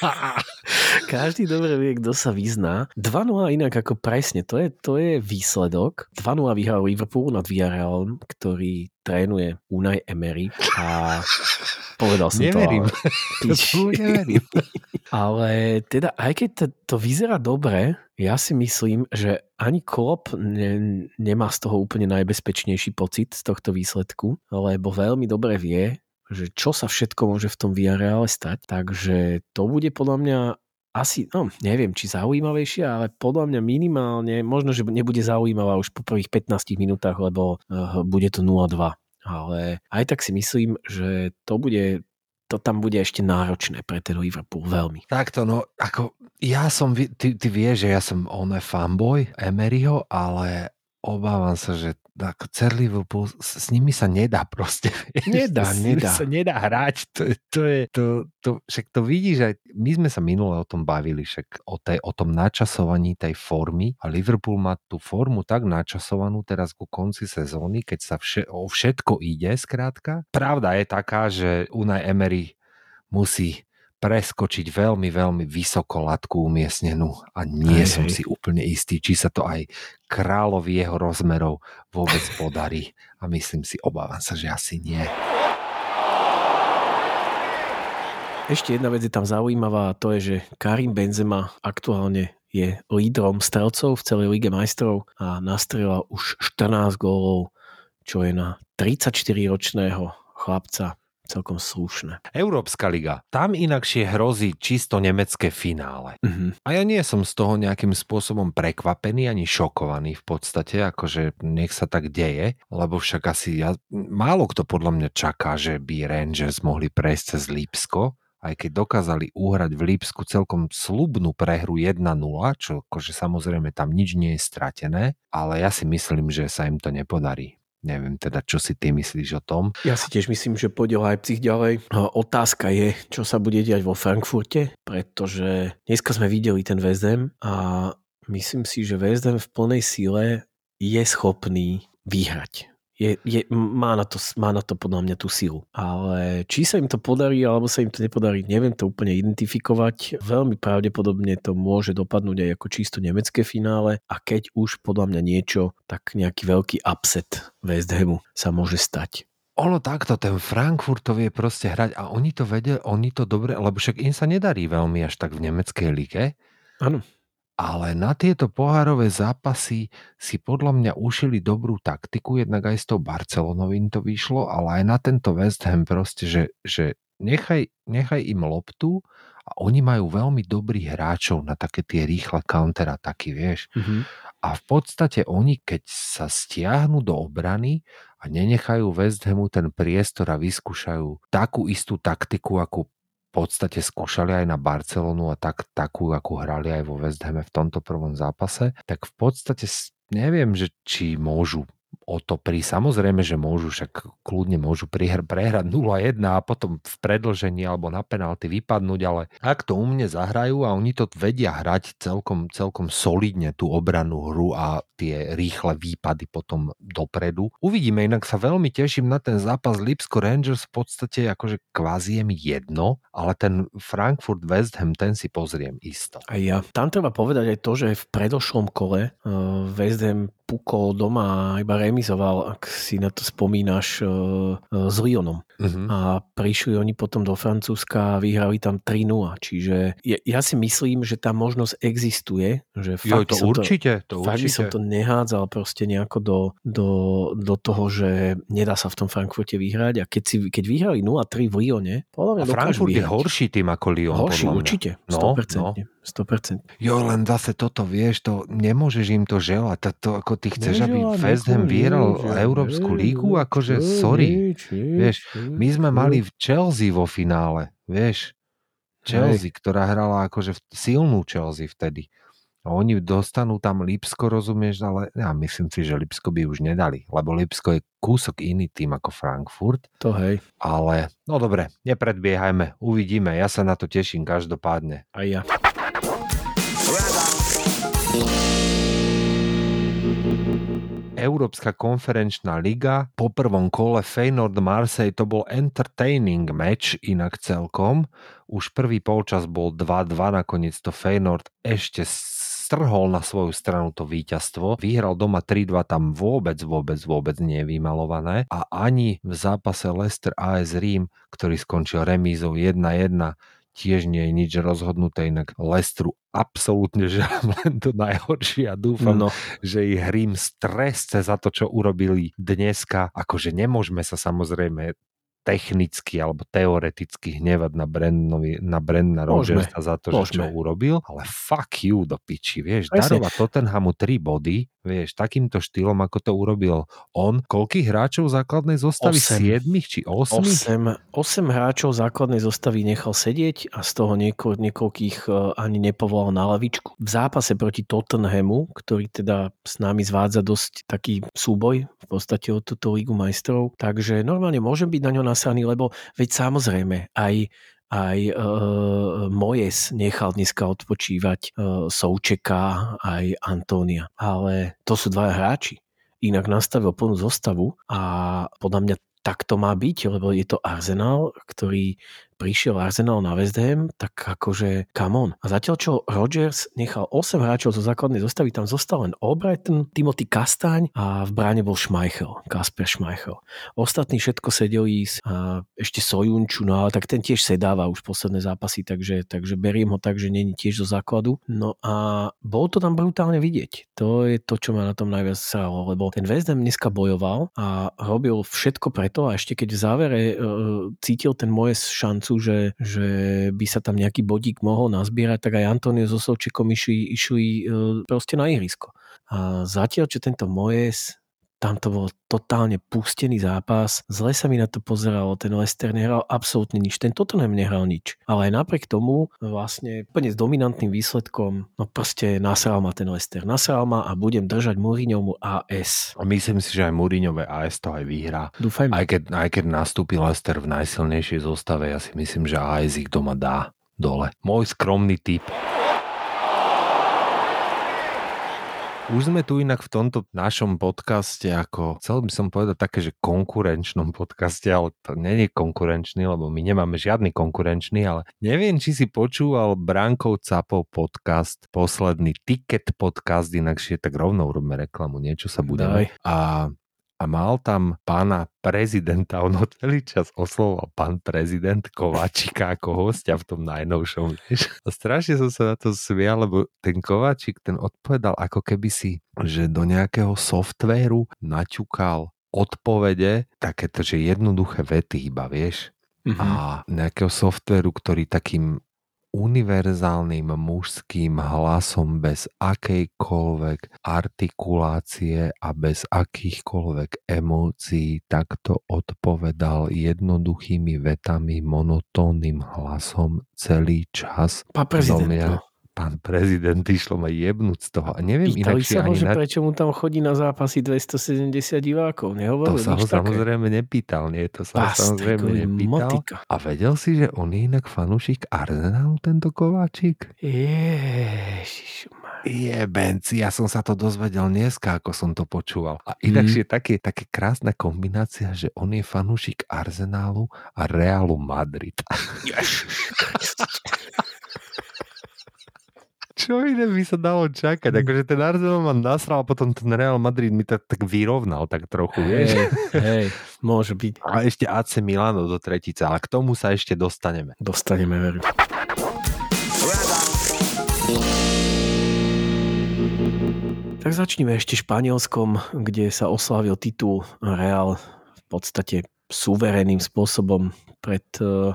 Každý dobre vie, kto sa vyzná. 2-0 inak ako presne, to je, to je výsledok. 2-0 vyhral Liverpool nad Villarrealom, ktorý trénuje Unai Emery a povedal som Neverím. to. Ale, neverím. ale teda, aj keď to, to vyzerá dobre, ja si myslím, že ani Klopp ne, nemá z toho úplne najbezpečnejší pocit z tohto výsledku, lebo veľmi dobre vie, že čo sa všetko môže v tom Villarreale stať. Takže to bude podľa mňa asi, no neviem, či zaujímavejšie, ale podľa mňa minimálne, možno, že nebude zaujímavá už po prvých 15 minútach, lebo uh, bude to 0-2. Ale aj tak si myslím, že to bude to tam bude ešte náročné pre ten Liverpool veľmi. Takto, no, ako ja som, ty, ty vieš, že ja som on fanboy Emeryho, ale obávam sa, že celý Liverpool, s, nimi sa nedá proste. Nedá, s nimi nedá. sa nedá hrať. To, to je, to, to, však to vidíš, aj my sme sa minule o tom bavili, však o, tej, o tom načasovaní tej formy a Liverpool má tú formu tak načasovanú teraz ku konci sezóny, keď sa vše, o všetko ide, skrátka. Pravda je taká, že Unai Emery musí preskočiť veľmi, veľmi vysoko latku umiestnenú a nie Hej, som hej. si úplne istý, či sa to aj kráľovi jeho rozmerov vôbec podarí. A myslím si, obávam sa, že asi nie. Ešte jedna vec je tam zaujímavá a to je, že Karim Benzema aktuálne je lídrom strelcov v celej Lige majstrov a nastrelal už 14 gólov, čo je na 34-ročného chlapca celkom slušné. Európska liga. Tam inakšie hrozí čisto nemecké finále. Mhm. A ja nie som z toho nejakým spôsobom prekvapený ani šokovaný v podstate, akože nech sa tak deje, lebo však asi ja, málo kto podľa mňa čaká, že by Rangers mohli prejsť cez Lipsko, aj keď dokázali uhrať v Lipsku celkom slubnú prehru 1-0, čo akože samozrejme tam nič nie je stratené, ale ja si myslím, že sa im to nepodarí. Neviem teda, čo si ty myslíš o tom. Ja si tiež myslím, že pôjde Leipzig ďalej. A Otázka je, čo sa bude diať vo Frankfurte, pretože dneska sme videli ten Ham a myslím si, že Ham v plnej síle je schopný vyhrať. Je, je, má, na to, má na to podľa mňa tú silu. Ale či sa im to podarí, alebo sa im to nepodarí, neviem to úplne identifikovať. Veľmi pravdepodobne to môže dopadnúť aj ako čisto nemecké finále a keď už podľa mňa niečo, tak nejaký veľký upset West Hamu sa môže stať. Ono takto, ten Frankfurt to vie proste hrať a oni to vedia, oni to dobre, lebo však im sa nedarí veľmi až tak v nemeckej lige, Áno. Ale na tieto pohárové zápasy si podľa mňa ušili dobrú taktiku, jednak aj s tou Barcelonou im to vyšlo, ale aj na tento West Ham proste, že, že nechaj, nechaj im loptu a oni majú veľmi dobrých hráčov na také tie rýchle counterattaky, vieš. Mhm. A v podstate oni, keď sa stiahnu do obrany a nenechajú West Hamu ten priestor a vyskúšajú takú istú taktiku, akú v podstate skúšali aj na Barcelonu a tak, takú, akú hrali aj vo West Hame v tomto prvom zápase, tak v podstate neviem, že či môžu o to pri. Samozrejme, že môžu, však kľudne môžu prihr- prehrať 0-1 a potom v predlžení alebo na penalty vypadnúť, ale ak to u mne zahrajú a oni to vedia hrať celkom, celkom solidne tú obranú hru a tie rýchle výpady potom dopredu. Uvidíme, inak sa veľmi teším na ten zápas Lipsko Rangers v podstate akože kvázi je mi jedno, ale ten Frankfurt West Ham, ten si pozriem isto. Aj ja. Tam treba povedať aj to, že v predošlom kole uh, West Ham pukol doma a iba remizoval, ak si na to spomínaš, uh, uh, s Lyonom. Mhm. A prišli oni potom do Francúzska a vyhrali tam 3-0. Čiže ja, ja si myslím, že tá možnosť existuje. Že Jo, fakt by to určite, to fakt by som určite. to nehádzal proste nejako do, do, do toho, že nedá sa v tom Frankfurte vyhrať. A keď, si, keď vyhrali 0-3 v Lyone, podľa A mňa dokážu Frankfurt je horší tým ako Lyon, Horší, podľa mňa. určite. No, 100%. 100%. Jo, len zase toto, vieš, to nemôžeš im to želať. To, ako ty chceš, aby West Ham vyhral Európsku lígu, akože sorry. Vieš, my sme mali v Chelsea vo finále, vieš. Chelsea, ktorá hrala akože silnú Chelsea vtedy. A oni dostanú tam Lipsko, rozumieš, ale ja myslím si, že Lipsko by už nedali, lebo Lipsko je kúsok iný tým ako Frankfurt, To hej, ale no dobre, nepredbiehajme, uvidíme, ja sa na to teším každopádne. aj ja. Európska konferenčná liga. Po prvom kole Feyenoord Marseille to bol entertaining match inak celkom. Už prvý polčas bol 2-2, nakoniec to Feyenoord ešte strhol na svoju stranu to víťazstvo. Vyhral doma 3-2, tam vôbec, vôbec, vôbec nie je vymalované. A ani v zápase Leicester AS Rím, ktorý skončil remízou 1-1, tiež nie je nič rozhodnuté, inak Leicesteru absolútne želám len to najhoršie a dúfam, No, že ich hrím stresce za to, čo urobili dneska. Akože nemôžeme sa samozrejme technicky alebo teoreticky hnevať na Brennovi, na Môžeme, Rodgersa za to, že čo môžeme. urobil, ale fuck you do piči, vieš, Presne. darovať Tottenhamu 3 body, vieš, takýmto štýlom, ako to urobil on. Koľkých hráčov základnej zostavy? Osem. 7 či 8? 8, 8 hráčov základnej zostavy nechal sedieť a z toho nieko, niekoľkých e, ani nepovolal na lavičku. V zápase proti Tottenhamu, ktorý teda s nami zvádza dosť taký súboj v podstate o túto Ligu majstrov, takže normálne môžem byť na ňo nasraný, lebo veď samozrejme aj aj e, Mojes nechal dneska odpočívať e, Součeka, aj Antónia. Ale to sú dva hráči. Inak nastavil plnú zostavu a podľa mňa tak to má byť, lebo je to Arsenal, ktorý prišiel Arsenal na West Ham, tak akože come on. A zatiaľ čo Rodgers nechal 8 hráčov zo základnej zostavy, tam zostal len Albrighton, Timothy Kastaň a v bráne bol Schmeichel, Kasper Schmeichel. Ostatní všetko sedeli a ešte Sojunču, no ale tak ten tiež sedáva už posledné zápasy, takže, takže beriem ho tak, že není tiež zo základu. No a bolo to tam brutálne vidieť. To je to, čo ma na tom najviac sralo, lebo ten West Ham dneska bojoval a robil všetko preto a ešte keď v závere e, cítil ten moje šancu, že, že by sa tam nejaký bodík mohol nazbierať, tak aj Antonio so Sovčekom išli, išli e, proste na ihrisko. A zatiaľ, čo tento Mojes tam to bol totálne pustený zápas. Zle sa mi na to pozeralo, ten Leicester nehral absolútne nič, ten Tottenham nehral nič. Ale aj napriek tomu vlastne úplne s dominantným výsledkom, no proste nasral ma ten Leicester. Nasral ma a budem držať Mourinhovu AS. A myslím si, že aj Mourinhové AS to aj vyhrá. Dúfajme. Aj keď, aj keď nastúpil Lester v najsilnejšej zostave, ja si myslím, že AS ich doma dá dole. Môj skromný typ. Už sme tu inak v tomto našom podcaste ako, chcel by som povedať také, že konkurenčnom podcaste, ale to nie je konkurenčný, lebo my nemáme žiadny konkurenčný, ale neviem, či si počúval Brankov Capov podcast, posledný Ticket podcast, inakšie tak rovno urobme reklamu, niečo sa. Daj. A a mal tam pána prezidenta, on ho celý čas oslovoval pán prezident Kovačika ako hostia v tom najnovšom. Vieš? A strašne som sa na to smial, lebo ten Kovačik, ten odpovedal ako keby si, že do nejakého softvéru naťukal odpovede, takéto, že jednoduché vety iba, vieš, Mhm. a nejakého softvéru, ktorý takým univerzálnym mužským hlasom bez akejkoľvek artikulácie a bez akýchkoľvek emócií takto odpovedal jednoduchými vetami, monotónnym hlasom celý čas. Pán prezident, Veľmi- no. Pán prezident išlo ma jebnúť z toho. A neviem Pýtali inakšie sa ho, ani že na... prečo mu tam chodí na zápasy 270 divákov. To Nehovoril sa ho také. samozrejme nepýtal, nie? To sa ho samozrejme nepýtal. motika. A vedel si, že on je inak fanúšik Arsenalu, tento Kováčik? Ježiš, Jebenci, ja som sa to dozvedel dneska, ako som to počúval. A inakšie je také, také krásna kombinácia, že on je fanúšik Arsenalu a Realu Madrid. Čo iné by sa dalo čakať? Akože ten Arsenal ma nasral, a potom ten Real Madrid mi tak, tak vyrovnal tak trochu, vieš? Hej, hej, môže byť. A ešte AC Milano do tretice, ale k tomu sa ešte dostaneme. Dostaneme, verím. Tak začneme ešte Španielskom, kde sa oslavil titul Real v podstate suverénnym spôsobom pred uh,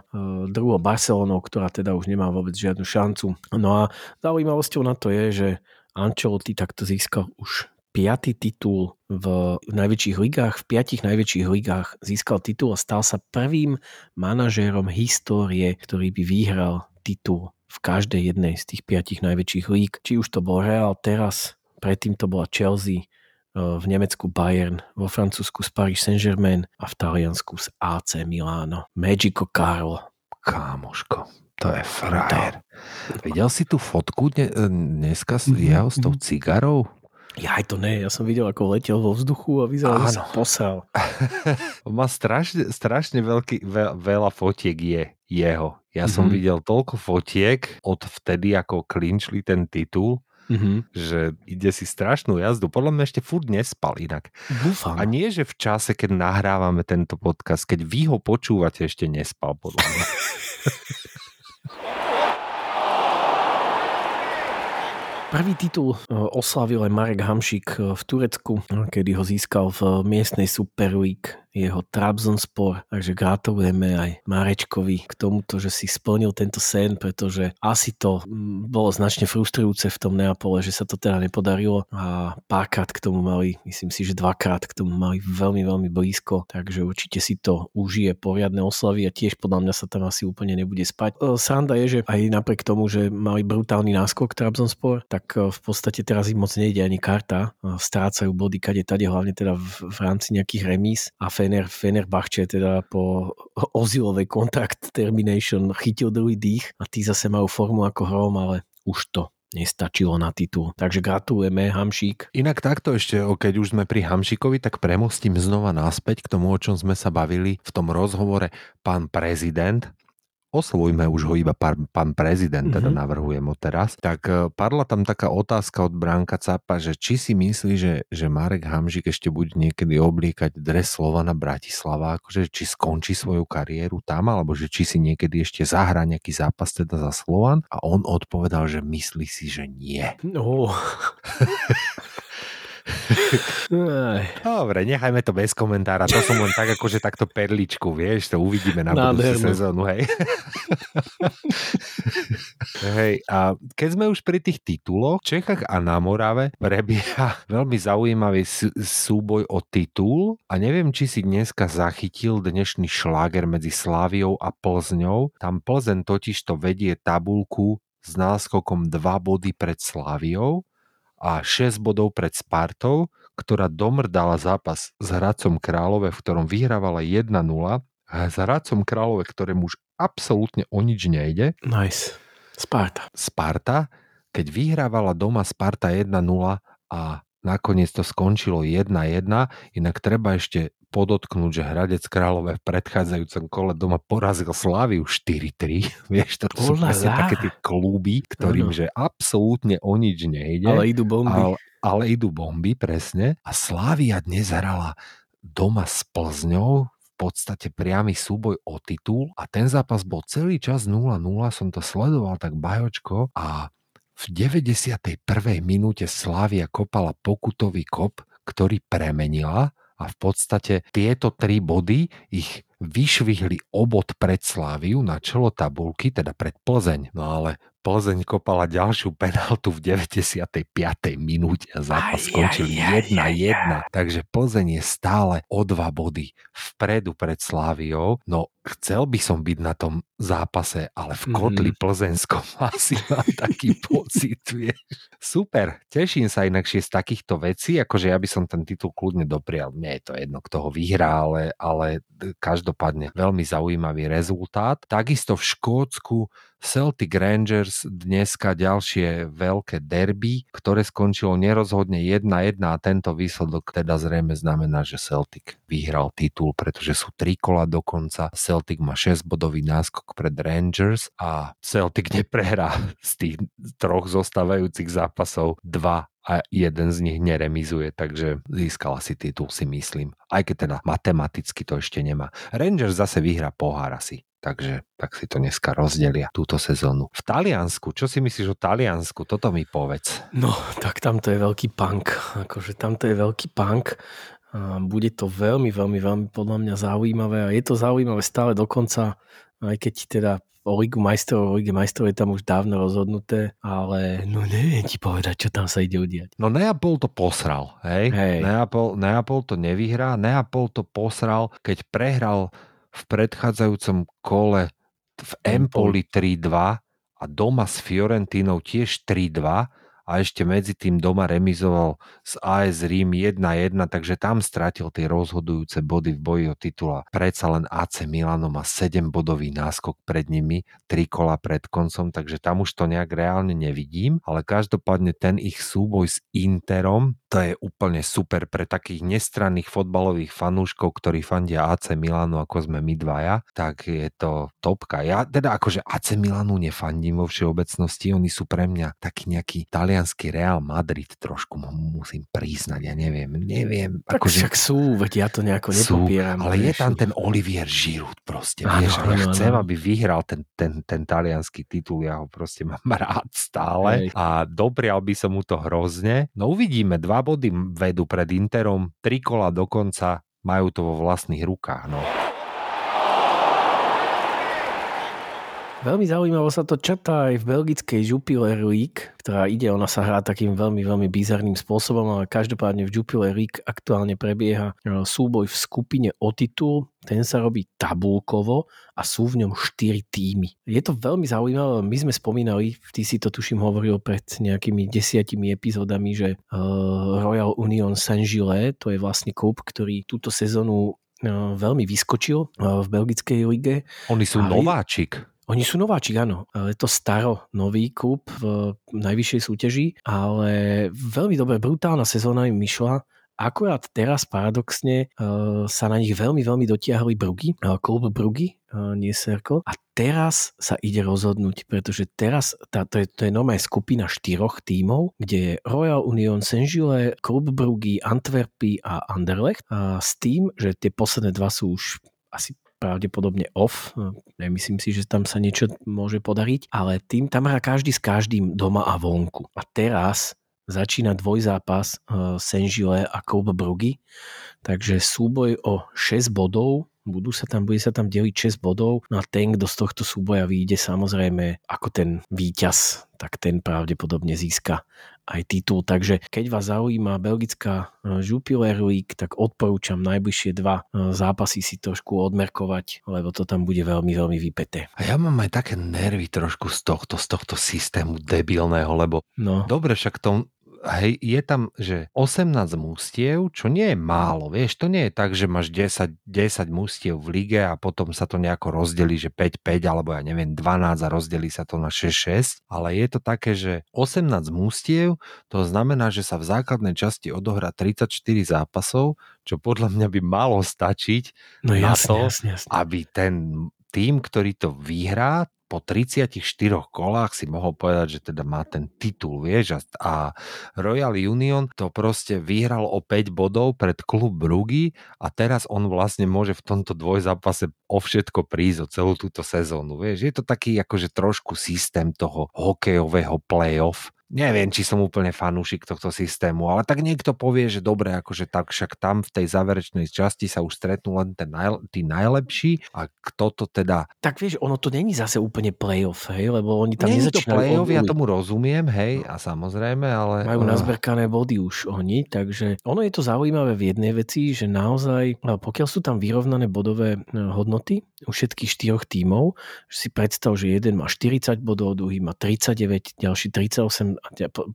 druhou Barcelonou, ktorá teda už nemá vôbec žiadnu šancu. No a zaujímavosťou na to je, že Ancelotti takto získal už piatý titul v najväčších ligách, v piatich najväčších ligách získal titul a stal sa prvým manažérom histórie, ktorý by vyhral titul v každej jednej z tých piatich najväčších líg. Či už to bol Real teraz, predtým to bola Chelsea, v Nemecku Bayern, vo Francúzsku z Paris Saint-Germain a v Taliansku z AC Milano. Magico Carlo. Kámoško, to je frajer. Videl si tú fotku dne, dneska s jeho s tou cigarou? Ja aj to ne, ja som videl, ako letel vo vzduchu a vyzeral, že sa posral. Má strašne, strašne veľký, ve, veľa fotiek je jeho. Ja mm-hmm. som Mhm. videl toľko fotiek od vtedy, ako klinčli ten titul, Mm-hmm. že ide si strašnú jazdu. Podľa mňa ešte furt nespal inak. Dúfam. A nie, že v čase, keď nahrávame tento podcast, keď vy ho počúvate, ešte nespal, podľa mňa. Prvý titul e, oslavil aj Marek Hamšík e, v Turecku, e, kedy ho získal v miestnej Super League jeho Trabzonspor, takže gratulujeme aj Marečkovi k tomuto, že si splnil tento sen, pretože asi to mm, bolo značne frustrujúce v tom Neapole, že sa to teda nepodarilo a párkrát k tomu mali, myslím si, že dvakrát k tomu mali veľmi, veľmi blízko, takže určite si to užije poriadne oslavy a tiež podľa mňa sa tam asi úplne nebude spať. E, Sranda je, že aj napriek tomu, že mali brutálny náskok Trabzonspor, tak e, v podstate teraz im moc nejde ani karta, E, strácajú body kade tade, hlavne teda v, v rámci nejakých remíz a Fener, Fenerbahče teda po Ozilovej contract termination chytil druhý dých a tí zase majú formu ako hrom, ale už to nestačilo na titul. Takže gratulujeme, Hamšík. Inak takto ešte, keď už sme pri Hamšikovi, tak premostím znova naspäť k tomu, o čom sme sa bavili v tom rozhovore pán prezident. Oslovujme už ho iba pán, pán prezident, teda Mhm. navrhujem ho teraz. Tak e, padla tam taká otázka od Branka Capa, že či si myslí, že, že Marek Hamžik ešte bude niekedy obliekať dres Slovana Bratislava, akože či skončí svoju kariéru tam, alebo že či si niekedy ešte zahrá nejaký zápas teda za Slovan. A on odpovedal, že myslí si, že nie. No. Dobre, nechajme to bez komentára. To som len tak akože takto perličku, vieš, to uvidíme na Nádhernú. sezónu, hej. hej, a keď sme už pri tých tituloch, v Čechách a na Morave prebieha veľmi zaujímavý sú- súboj o titul a neviem, či si dneska zachytil dnešný šláger medzi Sláviou a Plzňou. Tam Plzeň totiž to vedie tabulku s náskokom 2 body pred Sláviou a 6 bodov pred Spartou, ktorá domrdala zápas s Hradcom Králové, v ktorom vyhrávala 1-0 a s Hradcom Králové, ktorému už absolútne o nič nejde. nice. Sparta. Sparta, keď vyhrávala doma Sparta 1-0 a nakoniec to skončilo 1-1, inak treba ešte podotknúť, že Hradec Králové v predchádzajúcom kole doma porazil Sláviu 4-3. Vieš, to sú presne také tie klúby, ktorým Áno. že absolútne o nič nejde. Ale idú bomby. Ale, ale idú bomby, presne. A Slávia dnes hrala doma s Plzňou, v podstate priamy súboj o titul a ten zápas bol celý čas 0-0, som to sledoval tak bajočko a v 91. minúte Slávia kopala pokutový kop, ktorý premenila a v podstate tieto tri body ich vyšvihli obod pred Sláviu na čelo tabulky, teda pred Plzeň. No ale Plzeň kopala ďalšiu penaltu v 95. minúte a zápas skončil aj, aj, 1-1. Takže Plzeň je stále o dva body vpredu pred Sláviou. No chcel by som byť na tom zápase, ale v Mhm. kotli plzeňskom asi mám taký pocit, vieš. Super, teším sa inakšie z takýchto vecí, akože ja by som ten titul kľudne doprial. Mne je to jedno, kto ho vyhrá, ale, ale každopádne veľmi zaujímavý rezultát. Takisto v Škótsku Celtic Rangers dneska ďalšie veľké derby, ktoré skončilo nerozhodne 1-1 a tento výsledok teda zrejme znamená, že Celtic vyhral titul, pretože sú tri kola do konca. Celtic má 6 bodový náskok pred Rangers a Celtic neprehrá z tých troch zostávajúcich zápasov dva a jeden z nich neremizuje, takže získala si titul, si myslím. Aj keď teda matematicky to ešte nemá. Rangers zase vyhrá pohár asi. Takže tak si to dneska rozdelia túto sezónu. V Taliansku, čo si myslíš o Taliansku? Toto mi povedz. No, tak tamto je veľký punk. Akože tamto je veľký punk. A bude to veľmi, veľmi, veľmi podľa mňa zaujímavé a je to zaujímavé stále dokonca, aj keď teda o Ligu majstrov, o Lige majstrov je tam už dávno rozhodnuté, ale no neviem ti povedať, čo tam sa ide udiať. No Neapol to posral, hej? Hej. Neapol, Neapol to nevyhrá, Neapol to posral, keď prehral v predchádzajúcom kole v Empoli 3-2 a doma s Fiorentinou tiež 3-2 a ešte medzi tým doma remizoval s AS Rím 1-1, takže tam stratil tie rozhodujúce body v boji o titula. Predsa len AC Milano má 7 bodový náskok pred nimi, 3 kola pred koncom, takže tam už to nejak reálne nevidím, ale každopádne ten ich súboj s Interom, to je úplne super pre takých nestranných fotbalových fanúškov, ktorí fandia AC Milano, ako sme my dvaja, tak je to topka. Ja teda akože AC Milanu nefandím vo všeobecnosti, oni sú pre mňa taký nejaký talianský Real Madrid trošku mu musím priznať, ja neviem, neviem. Tak akože však sú, veď ja to nejako sú, nepopieram. ale je tam ten Olivier Giroud proste, Áno, vieš, a ja chcem, áno. aby vyhral ten, ten, ten talianský titul, ja ho proste mám rád stále Hej. a doprial by som mu to hrozne. No uvidíme, dva body vedú pred Interom, tri kola do konca, majú to vo vlastných rukách, no. Veľmi zaujímavo sa to čatá aj v belgickej Jupiler League, ktorá ide, ona sa hrá takým veľmi, veľmi bizarným spôsobom, ale každopádne v Jupiler League aktuálne prebieha e, súboj v skupine o titul, ten sa robí tabulkovo a sú v ňom 4 týmy. Je to veľmi zaujímavé, my sme spomínali, ty si to tuším hovoril pred nejakými desiatimi epizódami, že uh, Royal Union Saint-Gilles, to je vlastne klub, ktorý túto sezónu uh, veľmi vyskočil v belgickej lige. Oni sú Ale- nováčik. Oni sú nováčik, áno. Je to staro nový klub v najvyššej súťaži, ale veľmi dobre, brutálna sezóna im išla. Akurát teraz paradoxne uh, sa na nich veľmi, veľmi dotiahli Brugy, uh, klub Brugy, uh, nie Serko. A teraz sa ide rozhodnúť, pretože teraz tá, to, je, to je normálne skupina štyroch tímov, kde je Royal Union Saint-Gilles, klub Brugy, Antwerpy a Anderlecht. A s tým, že tie posledné dva sú už asi pravdepodobne off. Nemyslím si, že tam sa niečo môže podariť, ale tým tam hrá každý s každým doma a vonku. A teraz začína dvojzápas uh, Saint-Gilles a Klub Brugy, takže súboj o 6 bodov budú sa tam, bude sa tam deliť 6 bodov no a ten, kto z tohto súboja vyjde samozrejme ako ten víťaz, tak ten pravdepodobne získa aj titul. Takže keď vás zaujíma belgická e, Jupiler League, tak odporúčam najbližšie dva e, zápasy si trošku odmerkovať, lebo to tam bude veľmi, veľmi vypeté. A ja mám aj také nervy trošku z tohto, z tohto systému debilného, lebo No, Dobre, však to, hej, je tam, že 18 mústiev, čo nie je málo, vieš, to nie je tak, že máš 10, 10 mústiev v lige a potom sa to nejako rozdelí, že 5-5 alebo ja neviem 12 a rozdelí sa to na 6-6, ale je to také, že 18 mústiev, to znamená, že sa v základnej časti odohrá 34 zápasov, čo podľa mňa by malo stačiť no na jasne, to, jasne, jasne. aby ten tým, ktorý to vyhrá, po 34 kolách si mohol povedať, že teda má ten titul, vieš, a, Royal Union to proste vyhral o 5 bodov pred klub Brugy a teraz on vlastne môže v tomto dvojzápase o všetko prísť o celú túto sezónu, vieš. Je to taký akože trošku systém toho hokejového playoff, neviem, či som úplne fanúšik tohto systému, ale tak niekto povie, že dobre, akože tak však tam v tej záverečnej časti sa už stretnú len ten naj, tí najlepší. A kto to teda... Tak vieš, ono to není zase úplne playoff, hej, lebo oni tam Nie je to nezačínajú playoff, ja tomu rozumiem, hej, a samozrejme, ale... Majú nazberkané body už oni, takže ono je to zaujímavé v jednej veci, že naozaj, no, pokiaľ sú tam vyrovnané bodové e, hodnoty u všetkých štyroch tímov, si predstav, že jeden má 40 bodov, druhý má 39, ďalší 38 a ďa- po-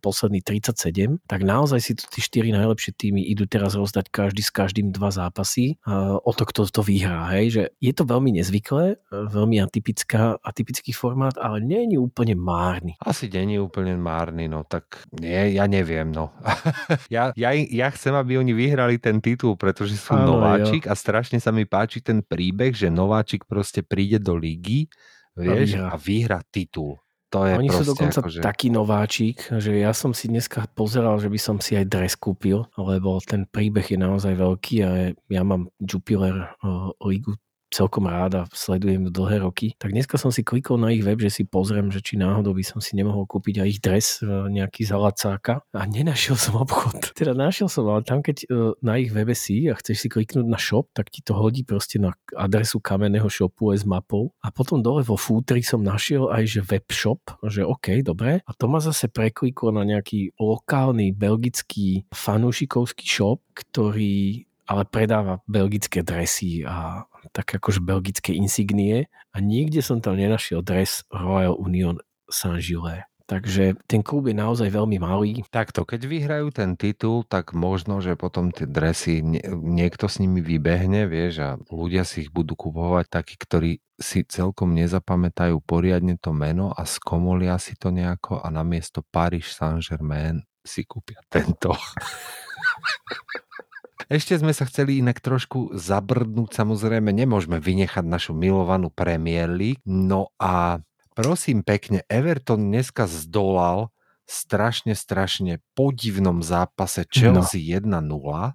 posledný 37, tak naozaj si tu tí štyri najlepšie týmy idú teraz rozdať každý s každým dva zápasy a o to, kto to vyhrá. Hej? Že je to veľmi nezvyklé, veľmi atypická, atypický formát, ale nie je úplne márny. Asi není úplne márny, no tak nie, ja neviem, no. ja, ja, ja chcem, aby oni vyhrali ten titul, pretože sú Áno, nováčik a strašne sa mi páči ten príbeh, že nováčik proste príde do ligy, vieš, vyhrá. a vyhrá titul. To je Oni sú dokonca akože... taký nováčik, že ja som si dneska pozeral, že by som si aj dres kúpil, lebo ten príbeh je naozaj veľký a ja mám Jupiler ligu celkom rád a sledujem dlhé roky. Tak dneska som si klikol na ich web, že si pozriem, že či náhodou by som si nemohol kúpiť aj ich dres e, nejaký za lacáka a nenašiel som obchod. Teda našiel som, ale tam keď e, na ich webe si a chceš si kliknúť na shop, tak ti to hodí proste na adresu kamenného shopu s mapou a potom dole vo futri som našiel aj, že web shop, že OK, dobre. A to ma zase prekliklo na nejaký lokálny belgický fanúšikovský shop, ktorý ale predáva belgické dresy a tak akože belgické insignie a nikde som tam nenašiel dres Royal Union Saint-Gilles. Takže ten klub je naozaj veľmi malý. Takto, keď vyhrajú ten titul, tak možno, že potom tie dresy nie, niekto s nimi vybehne, vieš, a ľudia si ich budú kupovať takí, ktorí si celkom nezapamätajú poriadne to meno a skomolia si to nejako a namiesto Paris Saint-Germain si kúpia tento. Ešte sme sa chceli inak trošku zabrdnúť, samozrejme nemôžeme vynechať našu milovanú Premier League, no a prosím pekne, Everton dneska zdolal strašne, strašne podivnom zápase Chelsea no. 1-0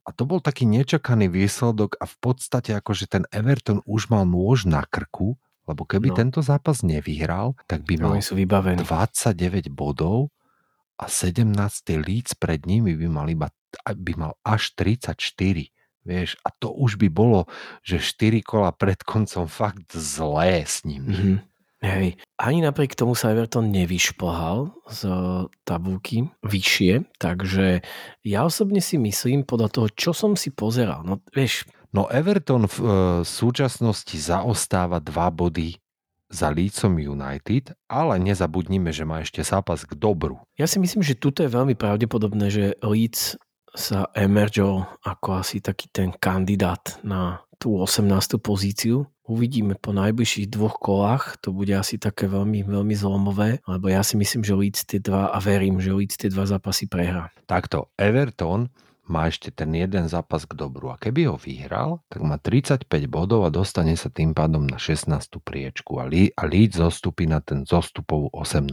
a to bol taký nečakaný výsledok a v podstate akože ten Everton už mal nôž na krku, lebo keby no. tento zápas nevyhral, tak by mal sú 29 bodov a 17. Leeds pred nimi by mal iba by mal až 34. Vieš, a to už by bolo, že 4 kola pred koncom fakt zlé s ním. Mm-hmm. Hej, ani napriek tomu sa Everton nevyšplhal z tabulky vyššie, takže ja osobne si myslím, podľa toho, čo som si pozeral, no vieš... No Everton v e, súčasnosti zaostáva dva body za Leedsom United, ale nezabudnime, že má ešte zápas k dobru. Ja si myslím, že tuto je veľmi pravdepodobné, že Leeds sa emergeol ako asi taký ten kandidát na tú 18. pozíciu Uvidíme po najbližších dvoch kolách, to bude asi také veľmi, veľmi zlomové, lebo ja si myslím, že Leeds tie dva, a verím, že Leeds tie dva zápasy prehrá. Takto, Everton má ešte ten jeden zápas k dobru a keby ho vyhral, tak má 35 bodov a dostane sa tým pádom na 16. priečku a, Leeds, a Leeds zostupí na ten zostupovú 18.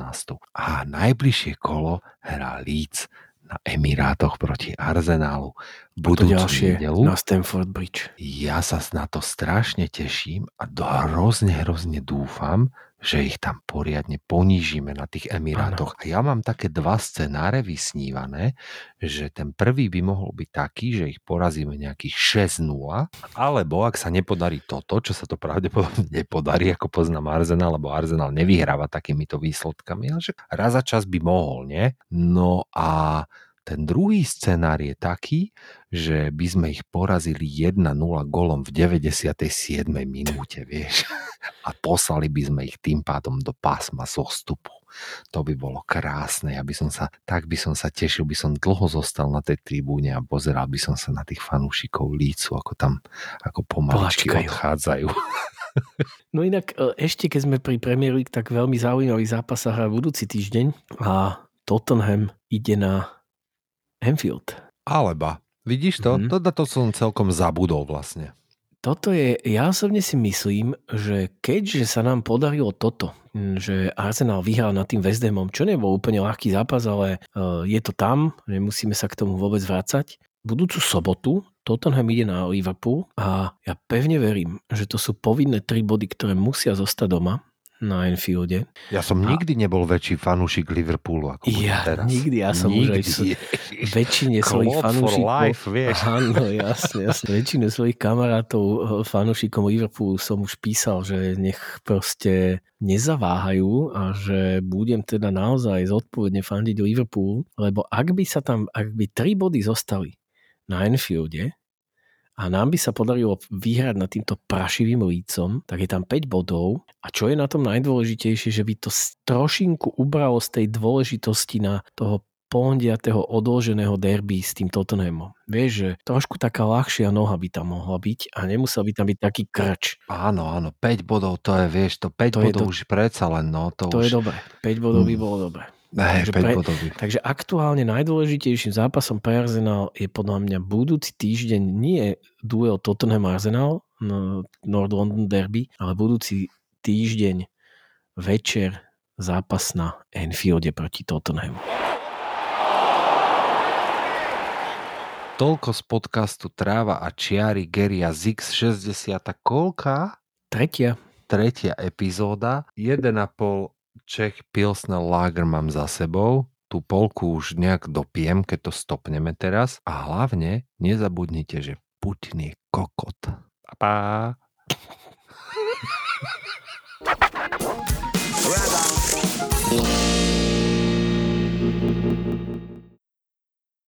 A najbližšie kolo hrá Leeds na Emirátoch proti Arsenálu. Budúcu ďalšie nedelu. na Stamford Bridge. Ja sa na to strašne teším a hrozne, hrozne dúfam, že ich tam poriadne ponížime na tých Emirátoch. Ano. A ja mám také dva scenáre vysnívané, že ten prvý by mohol byť taký, že ich porazíme nejakých 6-0, alebo ak sa nepodarí toto, čo sa to pravdepodobne nepodarí, ako poznám Arsenal, lebo Arsenal nevyhráva takýmito výsledkami, ale že raz za čas by mohol, nie? No a ten druhý scenár je taký, že by sme ich porazili 1-0 golom v 97. minúte, vieš. A poslali by sme ich tým pádom do pásma zostupu. To by bolo krásne, ja by som sa, tak by som sa tešil, by som dlho zostal na tej tribúne a pozeral by som sa na tých fanúšikov lícu, ako tam ako pomaličky odchádzajú. No inak e, ešte keď sme pri Premier League, tak veľmi zaujímavý zápas sa hrá budúci týždeň a Tottenham ide na Enfield. Alebo, vidíš to? Mm-hmm. Toto to som celkom zabudol vlastne. Toto je, ja osobne si myslím, že keďže sa nám podarilo toto, že Arsenal vyhral nad tým West Hamom, čo nebol úplne ľahký zápas, ale e, je to tam, nemusíme sa k tomu vôbec vrácať. Budúcu sobotu Tottenham ide na Liverpool a ja pevne verím, že to sú povinné tri body, ktoré musia zostať doma na Enfielde. Ja som a... nikdy nebol väčší fanúšik Liverpoolu ako ja, teraz. Nikdy, ja som nikdy. už aj väčšine svojich fanúšikov. Life, vieš. Áno, jasne, jasne. Väčšinu svojich kamarátov eh, fanúšikom Liverpoolu som už písal, že nech proste nezaváhajú a že budem teda naozaj zodpovedne fandiť Liverpoolu, lebo ak by sa tam, ak by tri body zostali na Enfielde, a nám by sa podarilo vyhrať nad týmto prašivým lícom, tak je tam 5 bodov a čo je na tom najdôležitejšie, že by to trošinku ubralo z tej dôležitosti na toho pondiatého odloženého derby s tým Tottenhamom. Vieš, že trošku taká ľahšia noha by tam mohla byť a nemusel by tam byť taký krč. Áno, áno, 5 bodov to je, vieš, to 5 to bodov to, už predsa len, no to, to už... je dobré, 5 bodov by mm. bolo dobré. Takže, pre, takže aktuálne najdôležitejším zápasom pre Arsenal je podľa mňa budúci týždeň nie duel Tottenham Arsenal, no, North London Derby, ale budúci týždeň večer zápas na Enfielde proti Tottenhamu. Toľko z podcastu Tráva a čiary Geria Zix60 kolka? Tretia. Tretia epizóda. 1,5 Čech Pilsner Lager mám za sebou. Tú polku už nejak dopijem, keď to stopneme teraz. A hlavne nezabudnite, že Putin je kokot. Pa, pa.